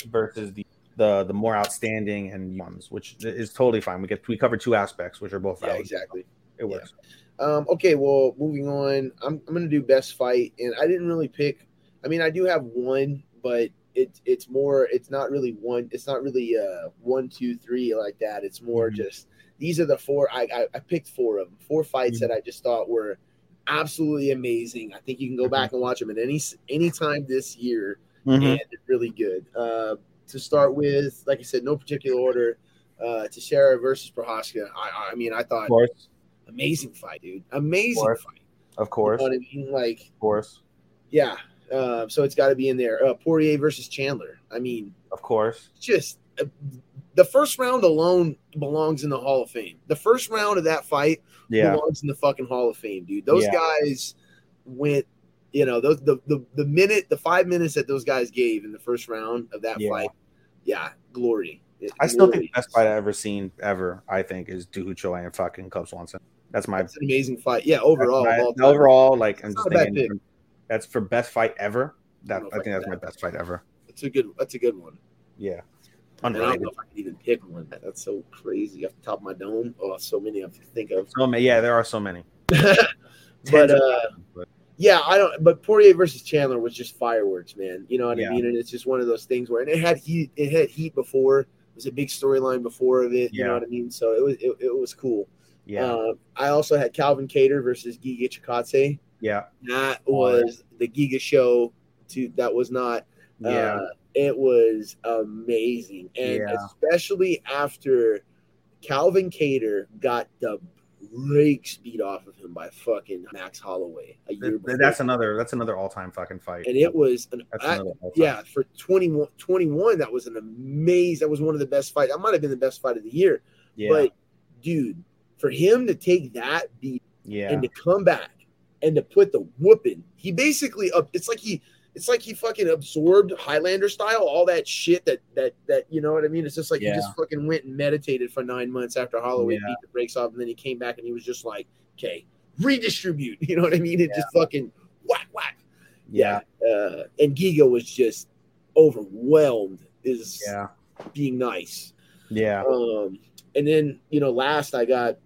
versus the the the more outstanding and ones, which is totally fine. We get we cover two aspects, which are both Yeah, valid. exactly. It works. Um, okay, well, moving on. I'm I'm gonna do best fight, and I didn't really pick. I mean, I do have one, but it's it's more. It's not really one. It's not really uh one, two, three like that. It's more Mm-hmm. just these are the four. I, I I picked four of them. Four fights Mm-hmm. that I just thought were absolutely amazing. I think you can go back and watch them at any any time this year, Mhm. and they're really good. Uh, to start with, like I said, no particular order. Uh, Teixeira versus Prochazka. I I mean, I thought Of course, amazing fight, dude. Amazing course. fight. of course, You know what I mean? Like, of course, yeah. Uh, so it's got to be in there. Uh, Poirier versus Chandler. I mean, of course. just uh, the first round alone belongs in the Hall of Fame. The first round of that fight Yeah, belongs in the fucking Hall of Fame, dude. Those Yeah. guys went. You know, those the, the the minute, the five minutes that those guys gave in the first round of that Yeah. fight, yeah, glory. I still Glory. think the best fight I've ever seen ever. I think is Doo Ho Choi and fucking Cub Swanson. That's my That's an amazing fight. Yeah, overall, my- all overall. Like I'm just thinking, that's for best fight ever. That I I think that's do my best fight ever. That's a good. That's a good one. Yeah, I don't know if I can even pick one. That's so crazy off the top of my dome. Oh, so many I have to think of. So many, yeah, there are so many. but uh, yeah, I don't. But Poirier versus Chandler was just fireworks, man. You know what Yeah. I mean? And it's just one of those things where, and it had heat. It had heat before. It was a big storyline before of it. You Yeah. know what I mean? So it was. It, it was cool. Yeah, Uh, I also had Calvin Kattar versus Giga Chikadze. yeah, That was the Giga show. To that was not. yeah. Uh, it was amazing, and Yeah. especially after Calvin Kattar got the brakes beat off of him by fucking Max Holloway a year Th- before. that's another. That's another all-time fucking fight. and it was an I- yeah for 21, 21 that was an amazing that was one of the best fights that might have been the best fight of the year yeah, but dude for him to take that beat yeah, and to come back and to put the whooping he basically up it's like he it's like he fucking absorbed highlander style all that shit that that that you know what i mean it's just like Yeah. he just fucking went and meditated for nine months after holloway Yeah. beat the brakes off and then he came back and he was just like okay redistribute you know what i mean it Yeah. just fucking whack whack yeah, uh, and Giga was just overwhelmed is yeah, being nice. yeah. Um, and then you know, last I got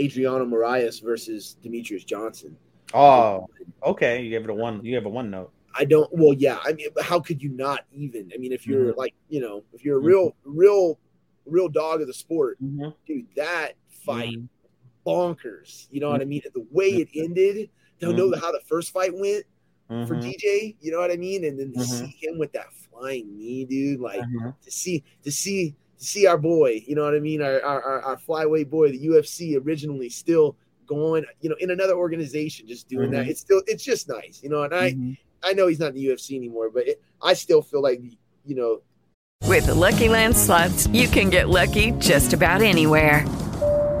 Adriano Moraes versus Demetrious Johnson. Oh, okay. You gave it a one. You have a one note. I don't. Well, yeah. I mean, how could you not even? I mean, if you're Mhm. like, you know, if you're a real, mm-hmm. real, real dog of the sport, Mm-hmm. dude, that fight mm-hmm. bonkers. You know what I mm-hmm. mean? The way it ended. Don't know how the first fight went for. DJ. You know what I mean? And then to see him with that flying knee, dude, like to see to see see our boy, you know what I mean? Our our, our, our flyweight boy, the UFC originally still going, you know, in another organization, just doing that. Mhm. It's still it's just nice, you know. And I Mhm. I know he's not in the UFC anymore, but it, I still feel like you know With the Lucky Land slots, you can get lucky just about anywhere.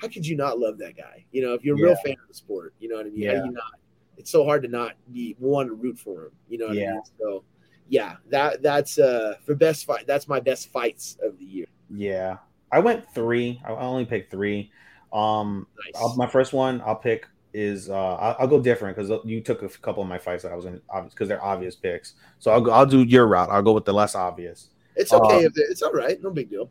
how could you not love that guy? You know, if you're a Yeah. real fan of the sport, you know what I mean? How Yeah. you not? It's so hard to not be one to root for him. You know what I Yeah. mean? So yeah, that that's uh for best fight. That's my best fights of the year. Yeah, I went three. I only picked three. Um, Nice. My first one I'll pick is uh, I'll, I'll go different because you took a couple of my fights that I was in obvious because they're obvious picks. So I'll go, I'll do your route. I'll go with the less obvious. It's okay Um, if it's all right, no big deal.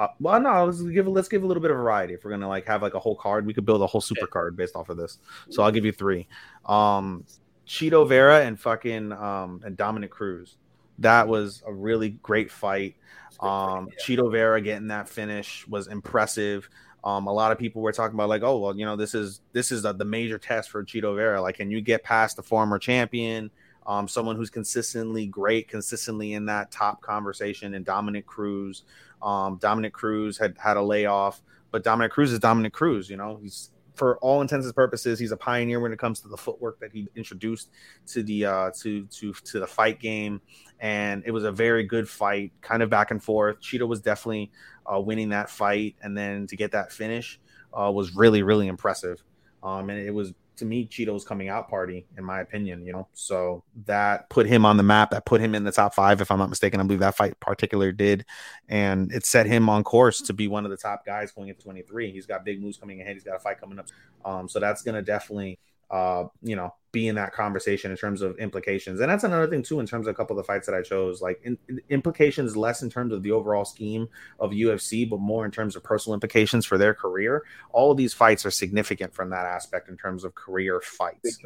Uh, well, no, let's give let's give a little bit of variety. If we're gonna like have like a whole card, we could build a whole super card based off of this. So I'll give you three. Um, Chito Vera and fucking um and Dominick Cruz. That was a really great fight. Um, Chito Vera getting that finish was impressive. Um, a lot of people were talking about like, oh well, you know, this is this is the, the major test for Chito Vera. Like, can you get past the former champion? Um, someone who's consistently great, consistently in that top conversation, and Dominick Cruz. Um, Dominick Cruz had had a layoff, but Dominick Cruz is Dominick Cruz. You know, he's for all intents and purposes, he's a pioneer when it comes to the footwork that he introduced to the uh, to to to the fight game, and it was a very good fight, kind of back and forth. Chito was definitely uh, winning that fight, and then to get that finish uh, was really really impressive. Um, and it was to me Chito's coming out party, in my opinion, you know. So that put him on the map, that put him in the top five, if I'm not mistaken. I believe that fight particular did. And it set him on course to be one of the top guys going into 23. He's got big moves coming ahead, he's got a fight coming up. Um, so that's gonna definitely uh, you know, be in that conversation in terms of implications. And that's another thing too, in terms of a couple of the fights that I chose, like in, in implications less in terms of the overall scheme of UFC, but more in terms of personal implications for their career. All of these fights are significant from that aspect in terms of career fights.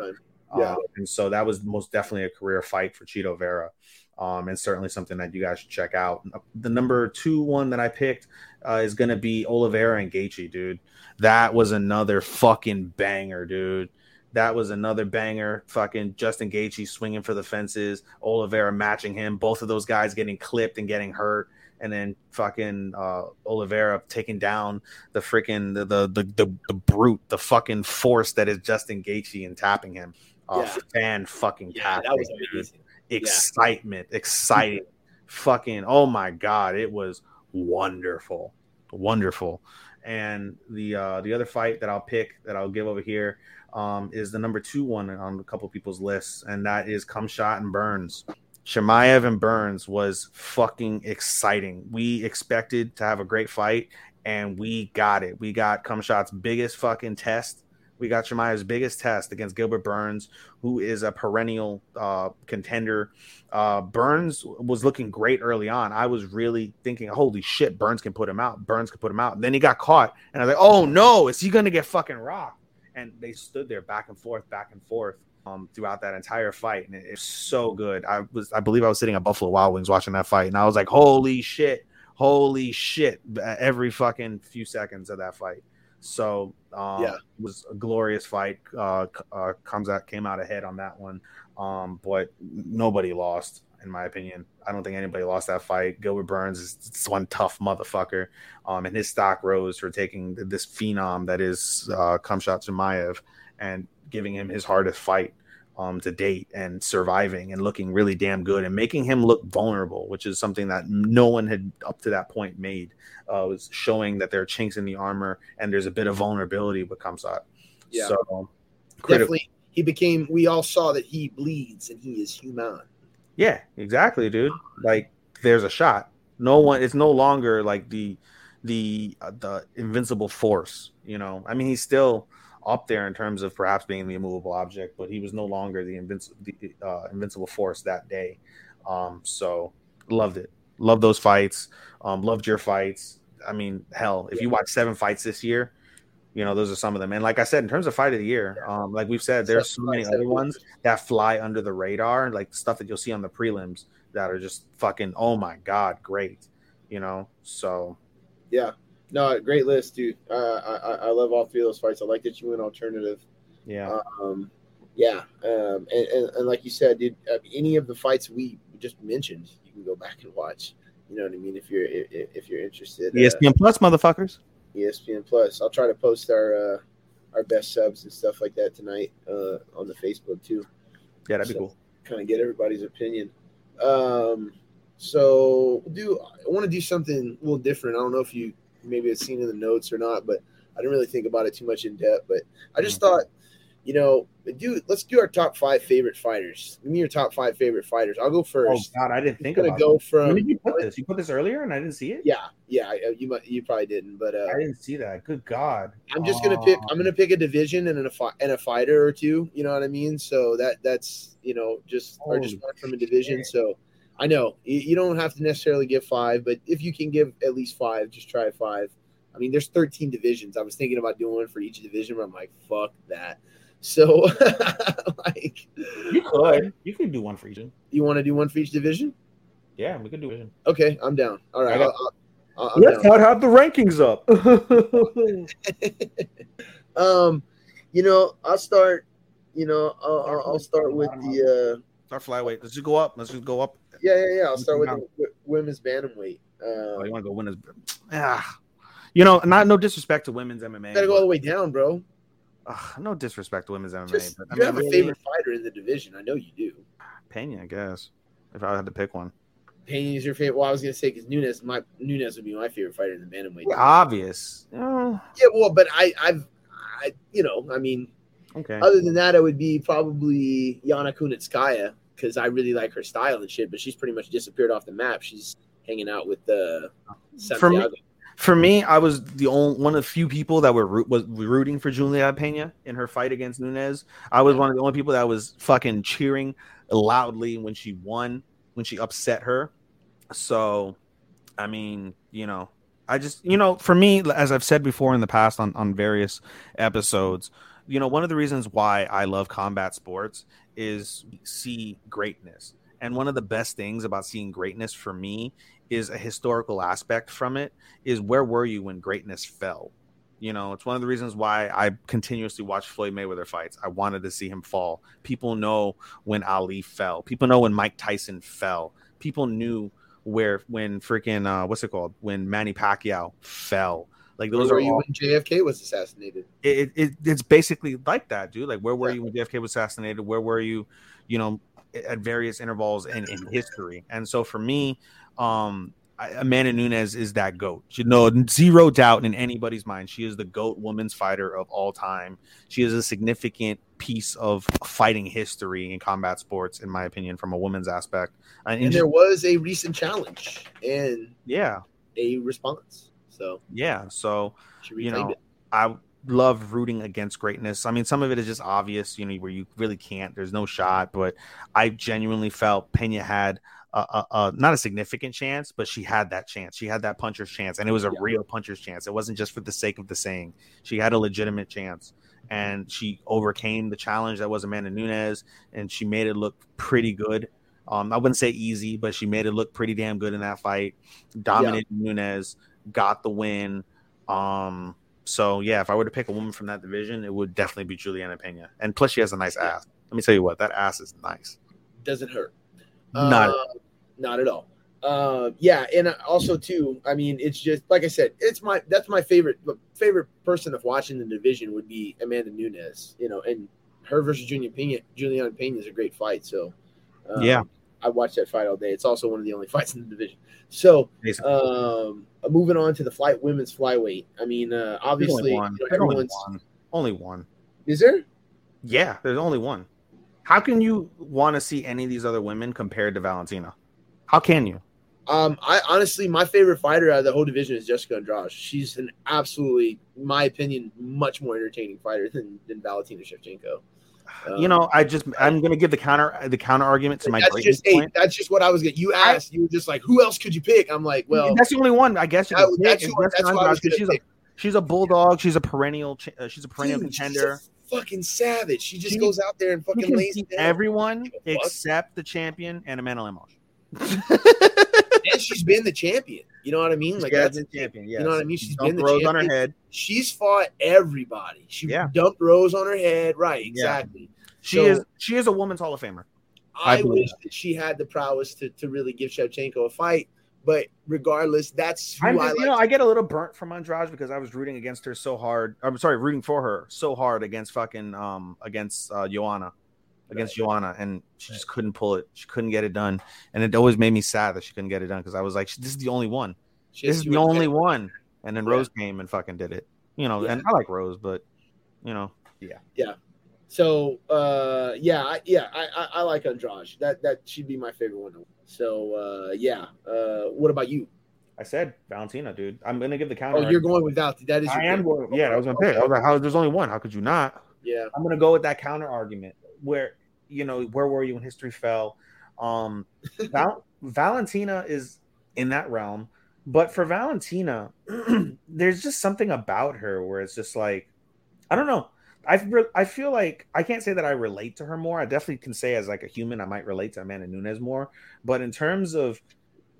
Yeah. Uh, and so that was most definitely a career fight for Chito Vera. Um, and certainly something that you guys should check out. The number two one that I picked uh, is going to be Oliveira and Gaethje, dude. That was another fucking banger, dude. That was another banger. Fucking Justin Gaethje swinging for the fences, Oliveira matching him. Both of those guys getting clipped and getting hurt, and then fucking uh, Oliveira taking down the freaking the, the the the the brute, the fucking force that is Justin Gaethje and tapping him. Uh, Yeah. Fan fucking Yeah, that was amazing. Excitement, exciting, fucking. Oh my god, it was wonderful, wonderful. And the uh, the other fight that I'll pick that I'll give over here um, is the number two one on a couple people's lists, and that is Khamzat and Burns. Chimaev and Burns was fucking exciting. We expected to have a great fight, and we got it. We got Khamzat's biggest fucking test. We got Chimaev's biggest test against Gilbert Burns, who is a perennial uh, contender. Uh, Burns was looking great early on. I was really thinking, holy shit, Burns can put him out. Burns can put him out. then he got caught, and I was like, oh no, is he going to get fucking rocked? And they stood there back and forth, back and forth um, throughout that entire fight, and it- it's so good. I was, I believe, I was sitting at Buffalo Wild Wings watching that fight, and I was like, holy shit, holy shit, every fucking few seconds of that fight. So um, Yeah. it was a glorious fight. Uh, uh, comes out came out ahead on that one, um, but nobody lost in my opinion. I don't think anybody lost that fight. Gilbert Burns is one tough motherfucker, um, and his stock rose for taking this phenom that is uh, Khamzat Chimaev and giving him his hardest fight um, to date and surviving and looking really damn good and making him look vulnerable, which is something that no one had up to that point made. Uh, was showing that there are chinks in the armor and there's a bit of vulnerability with Khamzat. Yeah. So critical. Definitely, he became. We all saw that he bleeds and he is human. Yeah, exactly, dude. Like there's a shot. No one. It's no longer like the the uh, the invincible force. You know, I mean, he's still up there in terms of perhaps being the immovable object, but he was no longer the invincible the, uh, invincible force that day. Um, so loved it. Loved those fights. Um, loved your fights. I mean, hell, if you watch seven fights this year, you know those are some of them. And like I said, in terms of fight of the year, um, like we've said, there's so many other ones that fly under the radar, like stuff that you'll see on the prelims that are just fucking oh my god, great. You know, so Yeah. No, great list, dude. Uh, I I- I love all three of those fights. I like that you went alternative. yeah, Um, yeah, um, and, and, and like you said, dude, uh, any of the fights we just mentioned, you can go back and watch. You know what I mean? If you're if, if you're interested, uh, ESPN Plus, motherfuckers. ESPN Plus. I'll try to post our uh, our best subs and stuff like that tonight uh, on the Facebook too. Yeah, that'd be cool. Kind of get everybody's opinion. Um, so do I want to do something a little different. I don't know if you maybe have seen in the notes or not, but I didn't really think about it too much in depth. But I just Mm-hmm. thought, you know, do let's do our top five favorite fighters. Give me your top five favorite fighters. I'll go first. Oh god, I didn't think gonna about go that. from- When did you put this? You put this earlier, and I didn't see it. Yeah, yeah. You might, you probably didn't, but uh, I didn't see that. Good god. I'm just gonna pick. I'm gonna pick a division and a and a fighter or two. You know what I mean? So that that's you know just or just one from a division. So I know you, you don't have to necessarily give five, but if you can give at least five, just try five. I mean, there's 13 divisions. I was thinking about doing one for each division, but I'm like, fuck that. So like, You could. You could do one for each. you want to do one for each division? Yeah, we could do it. Okay, I'm down. All right, I got- I'll- I'll- Let's down. not have the rankings up. um, you know, I'll start. You know, I'll, I'll, I'll start with the. uh Start flyweight. Let's just go up. Let's just go up. Yeah, yeah, yeah. I'll start with the women's bantamweight. Oh, Um, you want to go women's? his? Ah, you know, not no disrespect to women's MMA. gotta go all the way down, bro. Ugh, no disrespect to women's MMA, Just, but I you mean, have a really, favorite fighter in the division. I know you do. Pena, I guess. If I had to pick one, Pena is your favorite. Well, I was gonna say because Nunes, my Nunes would be my favorite fighter in the bantamweight. Yeah, obvious. Yeah. Yeah, well, but I, I've, I, you know, I mean, Okay. other than that, it would be probably Yana Kunitskaya because I really like her style and shit. But she's pretty much disappeared off the map. She's hanging out with the For me, Santiago. For me, I was the only one of the few people that were root, was rooting for Julia Pena in her fight against Nunes. I was one of the only people that was fucking cheering loudly when she won, when she upset her. So, I mean, you know, I just, you know, for me, as I've said before in the past on on various episodes, you know, one of the reasons why I love combat sports is see greatness. And one of the best things about seeing greatness for me is a historical aspect from it is where were you when greatness fell? You know, it's one of the reasons why I continuously watch Floyd Mayweather fights. I wanted to see him fall. People know when Ali fell. People know when Mike Tyson fell. People knew where when freaking uh what's it called? When Manny Pacquiao fell. Like those Where are were you all when JFK was assassinated? it, it it's basically like that, dude. Like, where were you when JFK was assassinated? Where were you, you know, at various intervals in, in history? And so for me, um, Amanda Nunes is that goat. You know, zero doubt in anybody's mind. She is the goat women's fighter of all time. She is a significant piece of fighting history in combat sports, in my opinion, from a woman's aspect. And, And there was a recent challenge and yeah, a response. So yeah. So she you know, it. I love rooting against greatness. I mean, some of it is just obvious, you know, where you really can't. There's no shot, but I genuinely felt Pena had a, a, not a significant chance, but she had that chance. She had that puncher's chance, and it was a real puncher's chance. It wasn't just for the sake of the saying. She had a legitimate chance, and she overcame the challenge that was Amanda Nunes, and she made it look pretty good. Um, I wouldn't say easy, but she made it look pretty damn good in that fight. Dominated Nunes, got the win. Um, so yeah, if I were to pick a woman from that division, it would definitely be Juliana Pena. And plus, she has a nice ass. Let me tell you what, that ass is nice. doesn't hurt. Not- Uh, not at all. Uh, yeah, and also too. I mean, it's just like I said. It's my that's my favorite favorite person of watching the division would be Amanda Nunes. You know, and her versus Juliana Pena. Juliana Pena is a great fight. So um, Yeah. I watched that fight all day. It's also one of the only fights in the division. So um, moving on to the flight women's flyweight. I mean, uh, obviously, only one. you know, only one. Only one. is there. Yeah, there's only one. How can you want to see any of these other women compared to Valentina? How can you? Um, I honestly, my favorite fighter out of the whole division is Jessica Andrade. She's an absolutely, in my opinion, much more entertaining fighter than, than Valentina Shevchenko. Um, you know, I just I'm gonna give the counter the counter argument to my that's just hey, that's just what I was getting. You asked, you were just like, who else could you pick? I'm like, well, that's the only one I guess that- pick that's who- that's who I was Andrade, she's a she's a bulldog. She's a perennial. Uh, she's a perennial dude, contender. a fucking savage. She just She- goes out there and fucking lays everyone except the champion and Amanda Lemos. and she's been the champion. You know what I mean? She's Like got that's the champion, Yeah. You know what I mean? yes. She's Dumped been the Rose on champion. her head. She's fought everybody. She Yeah. dumped Rose on her head. Right? Yeah. Exactly. She So- is she is a woman's Hall of Famer. I I, wish that she had the prowess to, to really give Shevchenko a fight. But regardless, that's who I'm I like. you know, I get a little burnt from Andrade because I was rooting against her so hard. I'm sorry, rooting for her so hard against fucking um against uh Joanna. Against Joanna, and she just couldn't pull it. She couldn't get it done, and it always made me sad that she couldn't get it done because I was like, "This is the only one. She This is the only one." And then Yeah. Rose came and fucking did it. You know, Yeah. and I like Rose, but you know, yeah. yeah. So uh, yeah, I, yeah, I, I, I like Andrade. That that should be my favorite one. So uh, yeah. Uh, what about you? I said Valentina, dude. I'm gonna give the counter. Oh, you're going without that is. Your I am pick. going. Yeah, I was gonna pick. I was like, "How? There's only one. How could you not?" Yeah. I'm gonna go with that counter argument where you know where were you when history fell? Um, Val- Valentina is in that realm, but for Valentina, there's just something about her where it's just like I don't know. I re- I feel like I can't say that I relate to her more. I definitely can say as like a human, I might relate to Amanda Nunes more. But in terms of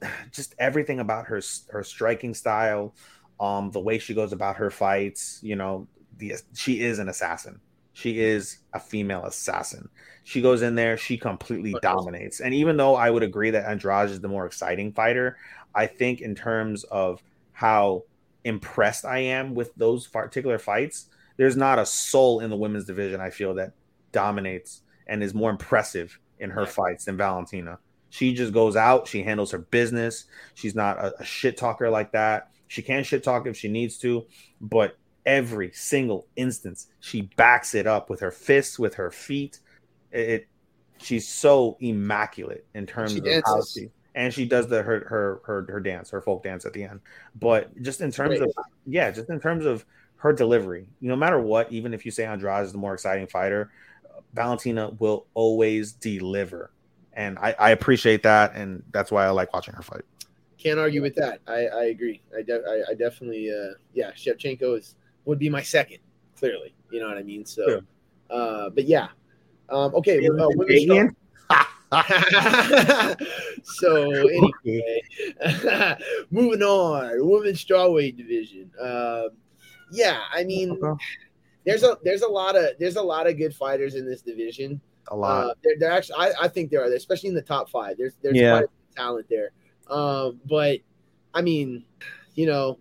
just everything about her her striking style, um, the way she goes about her fights, you know, the she is an assassin. She is a female assassin. She goes in there, she completely dominates. And even though I would agree that Andrade is the more exciting fighter, I think in terms of how impressed I am with those particular fights, there's not a soul in the women's division I feel that dominates and is more impressive in her fights than Valentina. She just goes out, she handles her business. She's not a, a shit talker like that. She can shit talk if she needs to, but every single instance she backs it up with her fists, with her feet. It, it she's so immaculate in terms She of how she and she does the her her her her dance, her folk dance at the end. But just in terms Great. of yeah, just in terms of her delivery, no matter what, even if you say Andrade is the more exciting fighter, Valentina will always deliver. And I, I appreciate that, and that's why I like watching her fight. Can't argue with that. I, I agree. I, de- I, I definitely, uh, yeah, Shevchenko is would be my second, clearly. You know what I mean? So, uh, but yeah. Um, okay. Uh, women's so anyway, moving on, women's strawweight division. Um, yeah, I mean, there's a there's a lot of there's a lot of good fighters in this division. A lot. Uh, they're, they're actually, I, I think there are, especially in the top five. There's there's Yeah. quite a bit of talent there. Um, but I mean, you know,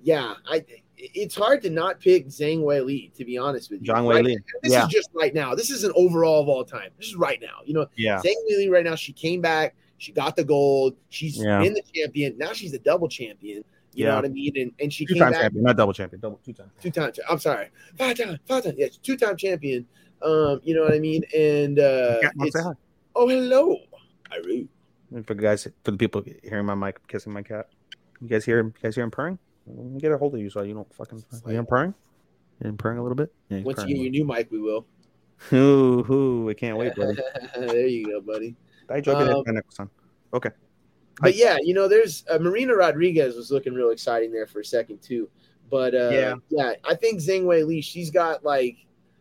yeah, I it's hard to not pick Zhang Wei Li to be honest with you. Zhang Wei Right- Li, This yeah. is just right now. This is an overall of all time. This is right now. You know, Yeah. Zhang Wei Li right now. She came back. She got the gold. She's Yeah. been the champion. Now she's a double champion. You know what I mean? And and she Two came time back champion, not double champion, double two time. two time. I'm sorry, five time, five time. Yes, two time champion. Um, you know what I mean? And uh, it's- oh hello, Iru. And for the guys, for the people hearing my mic, kissing my cat, you guys hear? You guys hear him purring? Let me get a hold of you so you don't fucking. You purring? You hear him purring a little bit? Yeah, Once you get your new mic, we will. Ooh, ooh, I can't wait, buddy. there you go, buddy. I joke it Um, in next time. Okay. But yeah, you know, there's uh, Marina Rodriguez was looking real exciting there for a second too. But uh, Yeah. yeah, I think Zhang Wei Li, she's got like,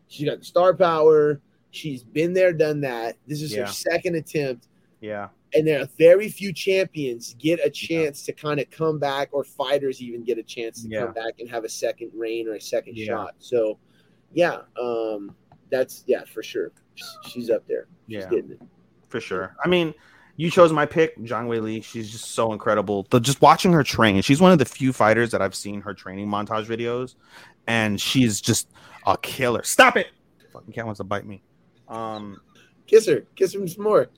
she's got star power. She's been there, done that. This is Yeah. her second attempt. Yeah. And there are very few champions get a chance to kind of come back or fighters even get a chance to Yeah. come back and have a second reign or a second Yeah. shot so yeah um that's yeah for sure she's up there she's Yeah. getting it for sure. I mean, you chose my pick, Zhang Wei Li. She's just so incredible. The, just watching her train, she's one of the few fighters that I've seen her training montage videos, and she's just a killer. Stop it! Fucking cat wants to bite me. Um, kiss her kiss her some more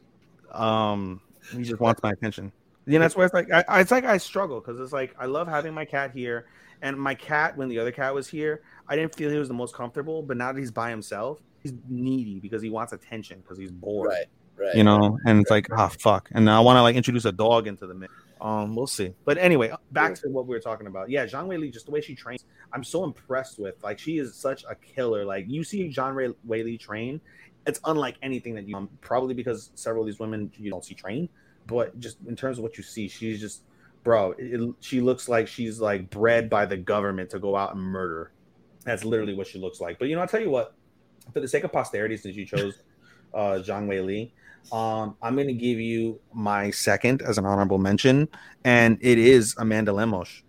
um, he just wants my attention. You know, that's why it's like I, I- it's like I struggle because it's like I love having my cat here, and my cat when the other cat was here, I didn't feel he was the most comfortable. But now that he's by himself, he's needy because he wants attention because he's bored. right right You know, and it's like, ah, fuck. And now I want to like introduce a dog into the mix. Um, we'll see. But anyway, back to what we were talking about. Yeah, Zhang Wei Li, just the way she trains, I'm so impressed with. Like, she is such a killer. Like, you see Zhang Wei- Wei Li train, it's unlike anything that you um, probably because several of these women you don't see train, but just in terms of what you see, she's just, bro. It, it- she looks like she's like bred by the government to go out and murder. That's literally what she looks like. But you know, I'll tell you what, for the sake of posterity, since you chose uh, Zhang Wei Li, um, I'm going to give you my second as an honorable mention, and it is Amanda Lemos,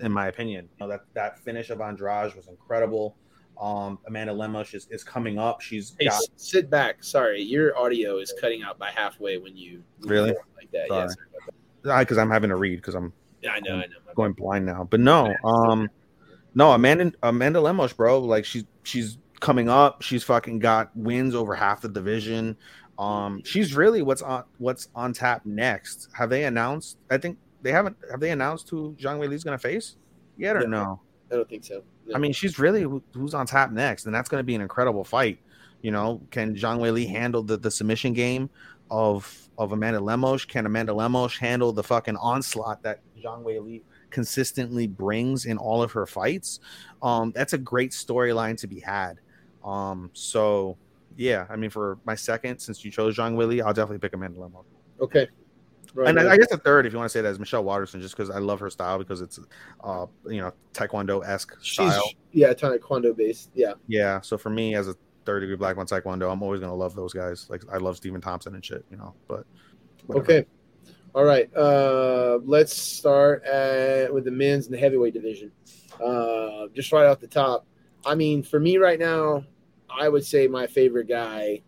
in my opinion. You know, that that finish of Andrade was incredible. Um, Amanda Lemos is, is coming up. She's hey got sit back sorry your audio is cutting out by halfway when you Really? like that Sorry. yeah, because I'm having to read because I'm yeah i know i know going blind now. But no, um, no, Amanda Amanda Lemos, bro, like she's she's coming up. She's fucking got wins over half the division. Um, she's really what's on what's on tap next. Have they announced? I think they haven't. Have they announced who Zhang Wei Li's gonna face yet or No. I don't think so No. I mean, she's really who's on top next, and that's going to be an incredible fight. You know, can Zhang Wei Li handle the, the submission game of of Amanda Lemos? Can Amanda Lemos handle the fucking onslaught that Zhang Wei Li consistently brings in all of her fights? Um, that's a great storyline to be had. Um, so yeah, I mean, for my second, since you chose Zhang Wei Li, I'll definitely pick Amanda Lemos. okay Right, And I, right. I guess the third, if you want to say that, is Michelle Waterson, just because I love her style because it's, uh, you know, Taekwondo esque style. yeah taekwondo based yeah Yeah. So for me, as a third degree black one taekwondo, I'm always gonna love those guys. Like I love Stephen Thompson and shit, you know. But whatever. Okay. All right. Uh, let's start at, with the men's and the heavyweight division. Uh, just right off the top. I mean, for me right now, I would say my favorite guy.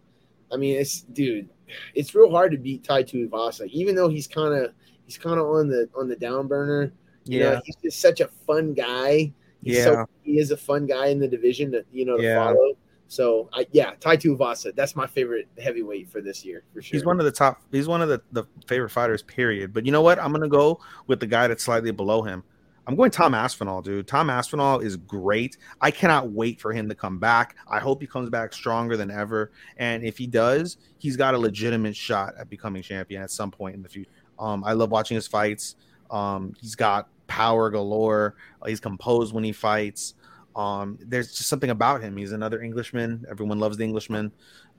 I mean, it's dude. It's real hard to beat Tai Tuivasa, even though he's kind of he's kind of on the on the down burner. You know, Yeah. he's just such a fun guy. He's Yeah. so he is a fun guy in the division to you know to Yeah. follow. So I, yeah, Tai Tuivasa, that's my favorite heavyweight for this year for sure. He's one of the top. He's one of the, the favorite fighters. Period. But you know what? I'm gonna go with the guy that's slightly below him. I'm going Tom Aspinall, dude. Tom Aspinall is great. I cannot wait for him to come back. I hope he comes back stronger than ever. And if he does, he's got a legitimate shot at becoming champion at some point in the future. Um, I love watching his fights. Um, he's got power galore. Uh, he's composed when he fights. Um, there's just something about him. He's another Englishman. Everyone loves the Englishman.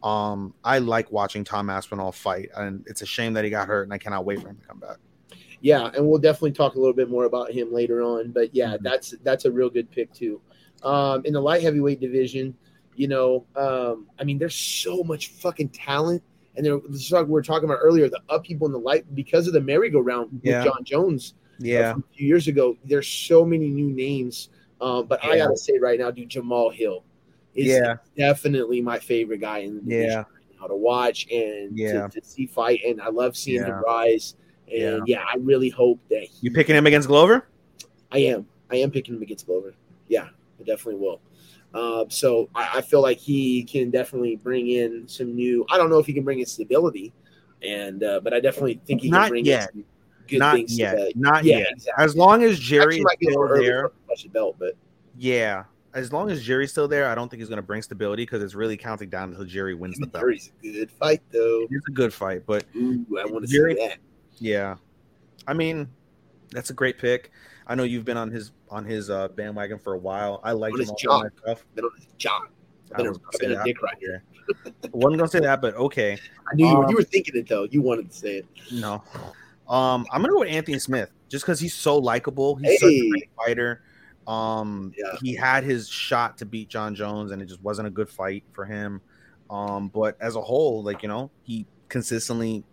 Um, I like watching Tom Aspinall fight, and it's a shame that he got hurt, and I cannot wait for him to come back. Yeah, and we'll definitely talk a little bit more about him later on. But yeah, Mm-hmm. that's that's a real good pick too. Um, in the light heavyweight division, you know, um, I mean, there's so much fucking talent, and there, this like we were talking about earlier, the upheaval in the light because of the merry-go-round Yeah. with Jon Jones. uh, Yeah. from a few years ago. There's so many new names, um, but I gotta say right now, dude, Jamahal Hill is Yeah. definitely my favorite guy in the division Yeah. right now to watch and Yeah. to, to see fight, and I love seeing Yeah. him rise. And yeah. I really hope that he, You picking him against Glover? I am. I am picking him against Glover. Yeah, I definitely will. Uh, so I, I feel like he can definitely bring in some new. I don't know if he can bring in stability, and uh, but I definitely think he can bring yet. in good Not things. to yet. the- Not yeah, yet. exactly. As long as Jerry Actually, is might get a still there, belt, but yeah. As long as Jerry's still there, I don't think he's going to bring stability because it's really counting down until Jerry wins the belt. Jerry's a good fight though. It's a good fight, but Ooh, I want to Jerry- see that. Yeah, I mean, that's a great pick. I know you've been on his on his uh, bandwagon for a while. I like him job. myself. Been on his job. I Been, was a, gonna say been a dick right here. wasn't gonna say that, but okay. I knew you, were, Um, you were thinking it though. You wanted to say it. No. Um, I'm gonna go with Anthony Smith just because he's so likable. He's such a great fighter. Um, Yeah. he had his shot to beat Jon Jones, and it just wasn't a good fight for him. Um, but as a whole, like you know, he consistently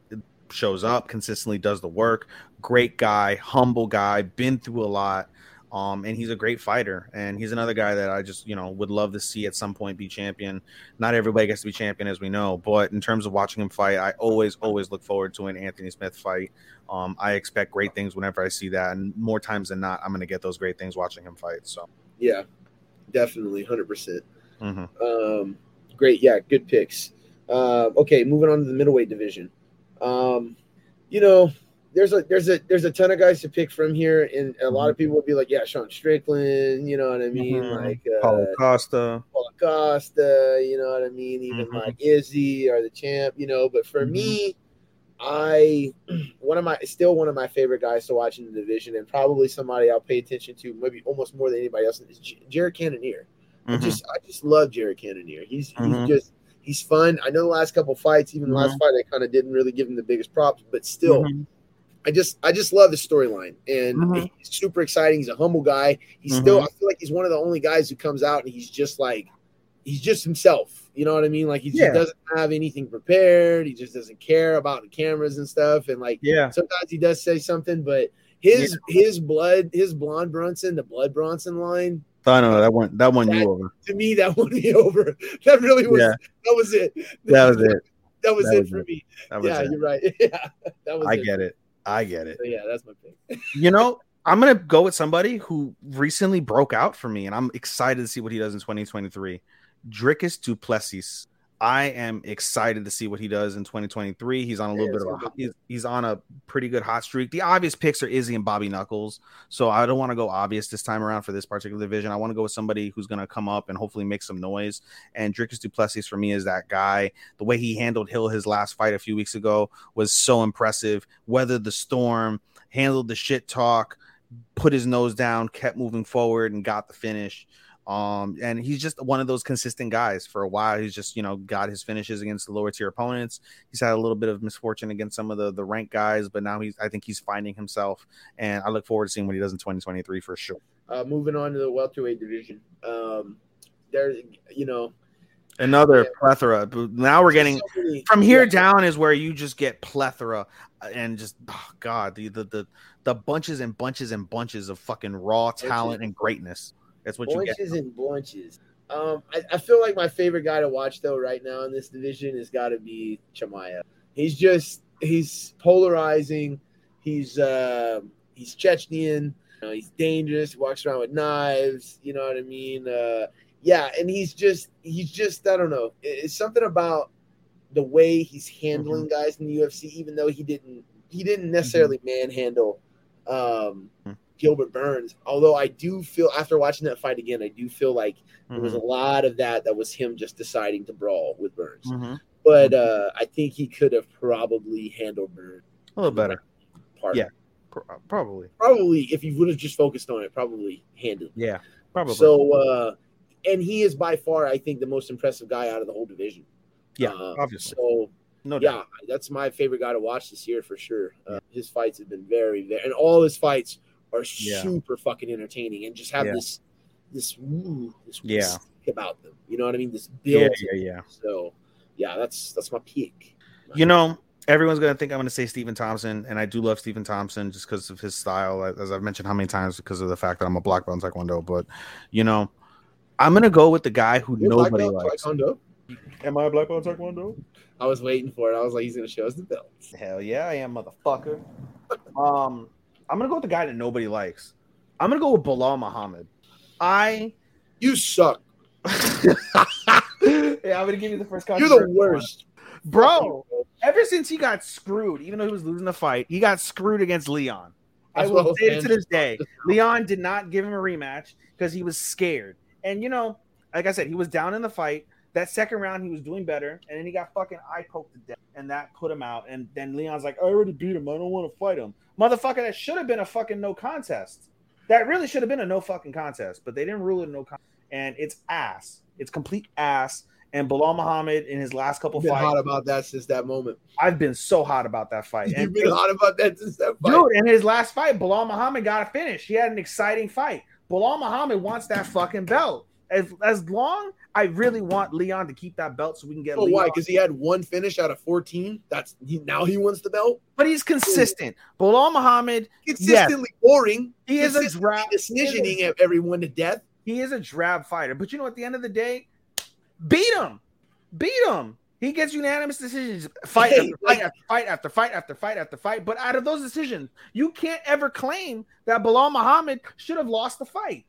shows up, consistently does the work. Great guy, humble guy, been through a lot. Um, and he's a great fighter, and he's another guy that I just you know would love to see at some point be champion. Not everybody gets to be champion, as we know, but in terms of watching him fight, I always always look forward to an Anthony Smith fight. Um, I expect great things whenever I see that, and more times than not, I'm going to get those great things watching him fight. So, Yeah, definitely, hundred percent. mhm. Um, great, yeah, good picks. Uh, okay, moving on to the middleweight division. Um, you know, there's a there's a there's a ton of guys to pick from here, and a lot of people would be like, yeah, Sean Strickland, you know what I mean, Mhm. like uh, Paulo Costa, Paulo Costa, you know what I mean, even Mhm. like Izzy or the champ, you know. But for Mhm. me, I one of my still one of my favorite guys to watch in the division, and probably somebody I'll pay attention to, maybe almost more than anybody else, is Jared Cannonier. I Mhm. just I just love Jared Cannonier. He's he's just he's fun. I know the last couple fights, even the last fight, I kind of didn't really give him the biggest props, but still, Mhm. I just I just love the storyline and Mhm. he's super exciting. He's a humble guy. He's still Mhm. I feel like he's one of the only guys who comes out and he's just like he's just himself. You know what I mean? Like he just doesn't have anything prepared. He just doesn't care about the cameras and stuff. And like Yeah. sometimes he does say something, but his his blood his blonde Brunson, the blood Bronson line. I know that one. That one you over. To me, that won me over. That really was. Yeah. That was it. That was it. That was That it was for it. me. Yeah, it. you're right. Yeah, that was. I get it. I get it. So, yeah, that's my thing. You know, I'm gonna go with somebody who recently broke out for me, and I'm excited to see what he does in 2023. Dricus Du Plessis. I am excited to see what he does in 2023. He's on a little Yeah, bit of a he's, he's on a pretty good hot streak. The obvious picks are Izzy and Bobby Knuckles, so I don't want to go obvious this time around for this particular division. I want to go with somebody who's going to come up and hopefully make some noise. And Dricus Du Plessis for me is that guy. The way he handled Till his last fight a few weeks ago was so impressive. Weathered the storm, handled the shit talk, put his nose down, kept moving forward, and got the finish. Um, and he's just one of those consistent guys for a while. He's just, you know, got his finishes against the lower tier opponents. He's had a little bit of misfortune against some of the the ranked guys, but now he's I think he's finding himself. And I look forward to seeing what he does in 2023 for sure. Uh, moving on to the welterweight division. Um, there's, you know, Another plethora. Now we're getting from here yeah. down is where you just get plethora uh, and just oh god the the the, the bunches and bunches and bunches of fucking raw talent and greatness. That's what you get. Bunches and bunches. Um, I, I feel like my favorite guy to watch though right now in this division has got to be Chimaev. He's just he's polarizing. He's uh, he's Chechnyan. Uh, he's dangerous. He walks around with knives. You know what I mean? Uh, yeah, and he's just he's just I don't know. It- It's something about the way he's handling guys in the UFC, even though he didn't he didn't necessarily manhandle um, Gilbert Burns. Although I do feel after watching that fight again, I do feel like there was a lot of that that was him just deciding to brawl with Burns. Mhm. But uh, I think he could have probably handled Burns A little better. part. Yeah, pro- probably. probably if he would have just focused on it, probably handled. Yeah, probably. So, uh, and he is by far, I think, the most impressive guy out of the whole division. yeah, Uh, obviously. So, No yeah, doubt. that's my favorite guy to watch this year for sure. Uh, his fights have been very, very, and all his fights are Yeah. super fucking entertaining and just have Yeah. this, this, ooh, this Yeah. about them. You know what I mean? This Yeah, build. yeah, yeah. So, yeah, that's that's my pick. You know, everyone's gonna think I'm gonna say Stephen Thompson, and I do love Stephen Thompson just because of his style, as I've mentioned how many times because of the fact that I'm a black belt in Taekwondo. But you know, I'm gonna go with the guy who You're a black nobody belt likes. Taekwondo? Am I a black belt in Taekwondo? I was waiting for it. I was like, he's gonna show us the belt. Hell yeah, I am, motherfucker. Um, I'm gonna go with the guy that nobody likes. I'm gonna go with Belal Muhammad. I you suck. yeah, I'm gonna give you the first. You're the worst. bro. Ever since he got screwed, even though he was losing the fight, he got screwed against Leon. I will say it to this day. Leon did not give him a rematch because he was scared. And you know, like I said, he was down in the fight. That second round, he was doing better, and then he got fucking eye poked to death, and that put him out. And then Leon's like, "I already beat him. I don't want to fight him, motherfucker." That should have been a fucking no contest. That really should have been a no fucking contest, but they didn't rule it a no contest. And it's ass. It's complete ass. And Belal Muhammad in his last couple I've been fights, hot about that since that moment. I've been so hot about that fight. You've And been hot about that since that fight. dude, in his last fight, Belal Muhammad got a finish. He had an exciting fight. Belal Muhammad wants that fucking belt. As, as long, I really want Leon to keep that belt so we can get Oh, Leon. why? Because he had one finish out of 14. That's he, now he wants the belt. But he's consistent. Belal Muhammad, Consistently boring. He is a drab- decisioning is- everyone to death. he is a drab fighter. But you know, at the end of the day, beat him. Beat him. He gets unanimous decisions, fight Hey, after fight after fight after fight after fight after fight. But out of those decisions, you can't ever claim that Belal Muhammad should have lost the fight.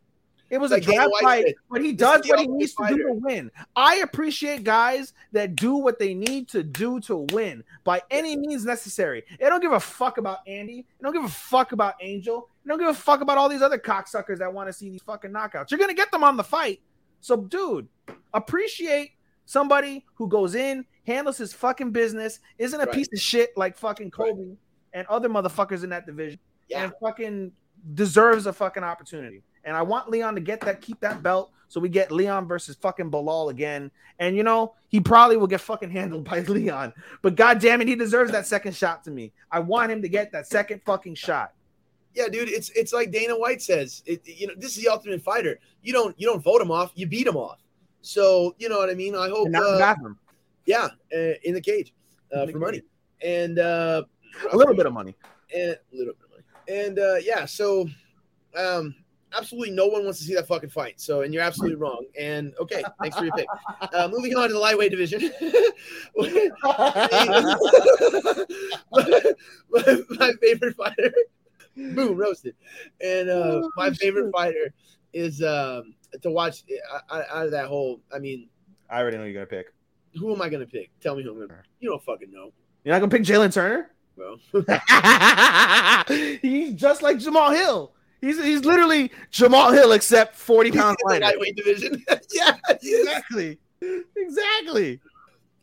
It was Like a Dana fight, but he does what he needs to do to win. I appreciate guys that do what they need to do to win by any means necessary. They don't give a fuck about Andy. They don't give a fuck about Angel. They don't give a fuck about all these other cocksuckers that want to see these fucking knockouts. You're gonna get them on the fight. So, dude, appreciate somebody who goes in, handles his fucking business, isn't a Right. piece of shit like fucking Colby and other motherfuckers in that division, Yeah. and fucking deserves a fucking opportunity. And I want Leon to get that, keep that belt, so we get Leon versus fucking Belal again. And you know, he probably will get fucking handled by Leon, but god damn it, he deserves that second shot to me. I want him to get that second fucking shot. Yeah, dude, it's it's like Dana White says. It, you know, this is the ultimate fighter. You don't you don't vote him off. You beat him off. So you know what I mean. I hope. And not in the uh, yeah, uh, in the cage uh, In the for money and uh, A little bit of money. and a little bit of money. And uh, yeah, so um, absolutely no one wants to see that fucking fight. So, and you're absolutely wrong. And okay, thanks for your pick. Uh, moving on to the lightweight division. my, my favorite fighter, boom, roasted. And uh, my favorite fighter is um, to watch uh, out of that whole. I mean, I already know who you're gonna pick. who am I gonna pick? Tell me who I'm gonna. You don't fucking know, You're not gonna pick Jalen Turner? bro. he's just like Jamahal Hill. He's he's literally Jamahal Hill except 40 pounds lighter. lightweight division. yeah. Exactly. Exactly.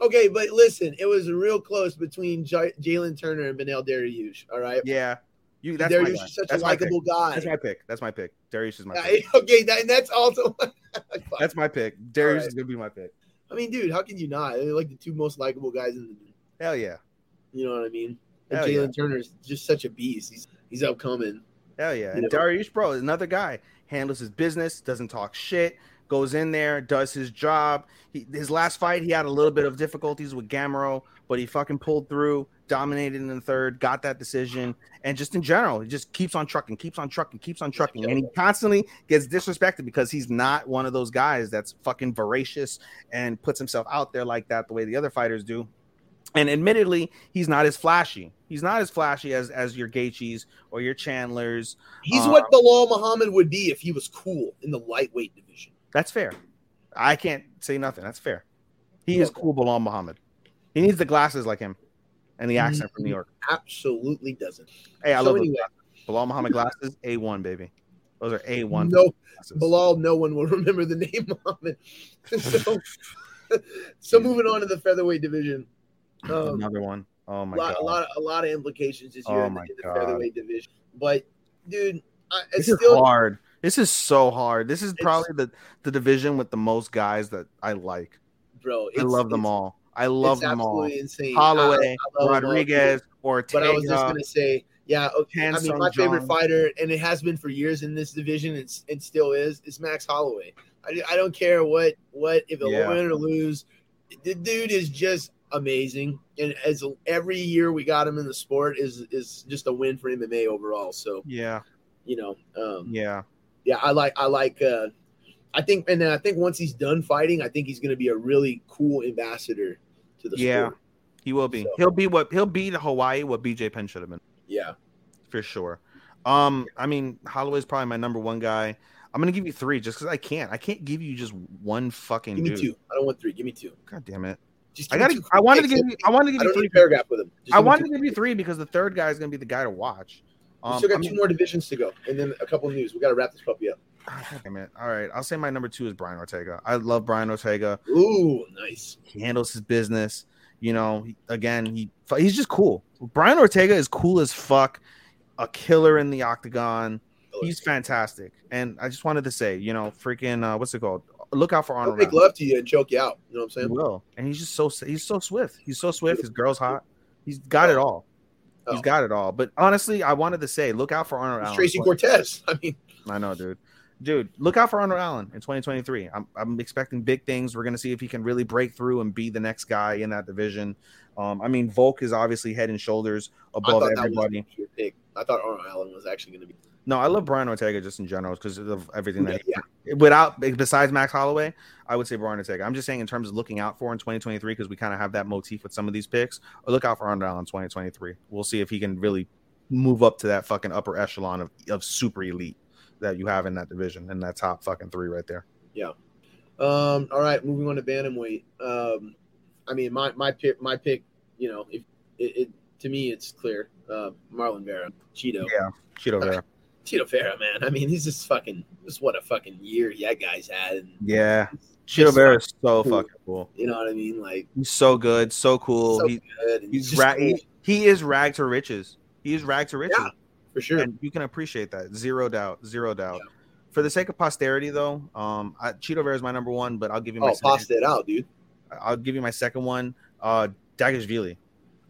Okay, but listen, it was real close between J- Jalen Turner and Beneil Dariush. All right, Yeah. You that's my Dariush is such That's a likable guy. That's my pick. That's my pick. Dariush is my pick. okay, that, and that's also. That's my pick. Dariush right. is gonna be my pick. I mean, dude, how can you not? They're like the two most likable guys in the. Hell yeah. You know what I mean? And Jalen yeah. Turner's just such a beast. He's he's upcoming. Hell yeah. And? Dariush, bro, another guy. Handles his business, doesn't talk shit, goes in there, does his job. He, his last fight, he had a little bit of difficulties with Gamrot, but he fucking pulled through, dominated in the third, got that decision. And just in general, he just keeps on trucking, keeps on trucking, keeps on trucking. And he constantly gets disrespected because he's not one of those guys that's fucking voracious and puts himself out there like that the way the other fighters do. And admittedly, he's not as flashy. He's not as flashy as as your Gaethjes or your Chandlers. He's Um, what Belal Muhammad would be if he was cool in the lightweight division. That's fair. I can't say nothing. That's fair. He is cool, Belal Muhammad. He needs the glasses like him, and the accent from New York. Absolutely doesn't. Hey, I So love anyway. glasses. Belal Muhammad glasses. A one baby. Those are A one. No, Belal, no one will remember the name Muhammad. so, so moving on to the featherweight division. Um, Another one. Oh my lot, god. a lot, a lot of implications this year Oh in, the, in the featherweight division. But, dude, I, it's This is hard. This is so hard. This is probably the the division with the most guys that I like. bro. I love them all. I love them all. insane. Holloway, I- I Rodriguez. Ortega. But I was just gonna say, yeah. Okay, I mean, my Sung favorite fighter, and it has been for years in this division, and, and still is, is Max Holloway. I, I don't care what what if he'll Yeah. win or lose. The dude is just amazing, and as every year we got him in the sport is is just a win for MMA overall. So Yeah. you know, um, Yeah. yeah, I like I like. uh I think, and then I think once he's done fighting, I think he's going to be a really cool ambassador to the Yeah. sport. He will be. He'll be what he'll be to Hawaii what BJ Penn should have been. Yeah. For sure. Um, I mean, Holloway's probably my number one guy. I'm gonna give you three just because I can't. I can't give you just one fucking Give me dude. two. I don't want three. Give me two. God damn it. Just I got. I wanted to give you. I wanted to give I you three need paragraph with him. Just I wanted to give you three because the third guy is gonna be the guy to watch. We Um, still got I two more divisions to go, and then a couple of news. We got to wrap this puppy up. God damn it. All right, I'll say my number two is Brian Ortega. I love Brian Ortega. Ooh, nice. He handles his business. You know, he, again, he he's just cool. Brian Ortega is cool as fuck. A killer in the octagon. He's fantastic. And I just wanted to say, you know, freaking uh, what's it called? Look out for Arnold. make love to you and choke you out. You know what I'm He saying? will. And he's just so he's so swift. He's so swift. His girl's hot. He's got it all. He's got it all. But honestly, I wanted to say, look out for Arnold Allen. Tracy Cortez. I mean, I know, dude. Dude, look out for Arnold Allen in 2023. I'm, I'm expecting big things. We're gonna see if he can really break through and be the next guy in that division. Um, I mean, Volk is obviously head and shoulders I above was everybody. I thought Arnold Allen was actually going to be. No, I love Brian Ortega just in general because of everything that he, without besides Max Holloway, I would say Brian Ortega. I'm just saying in terms of looking out for in 2023 because we kind of have that motif with some of these picks. Look out for Arnold in 2023. We'll see if he can really move up to that fucking upper echelon of, of super elite that you have in that division and that top fucking three right there. Yeah. Um. All right. Moving on to bantamweight. Um. I mean, my my pick. My pick. You know, if it, it to me, it's clear. Uh, Marlon Vera, Chito. Yeah, Chito Vera. Chito Vera, man. I mean, he's just fucking. Just what a fucking year that guy's had. And, Yeah, Chito Vera is so cool. fucking cool. you know what I mean? Like He's so good, so cool. so he, good. He's ra- cool. he, he is rag to riches. He is rag to riches. Yeah, for sure. And you can appreciate that. Zero doubt. Zero doubt. For the sake of posterity, though, um, I, Chito Vera is my number one, but I'll give you my Oh, second. pasta it out, dude. I'll give you my second one. Uh, Dvalishvili.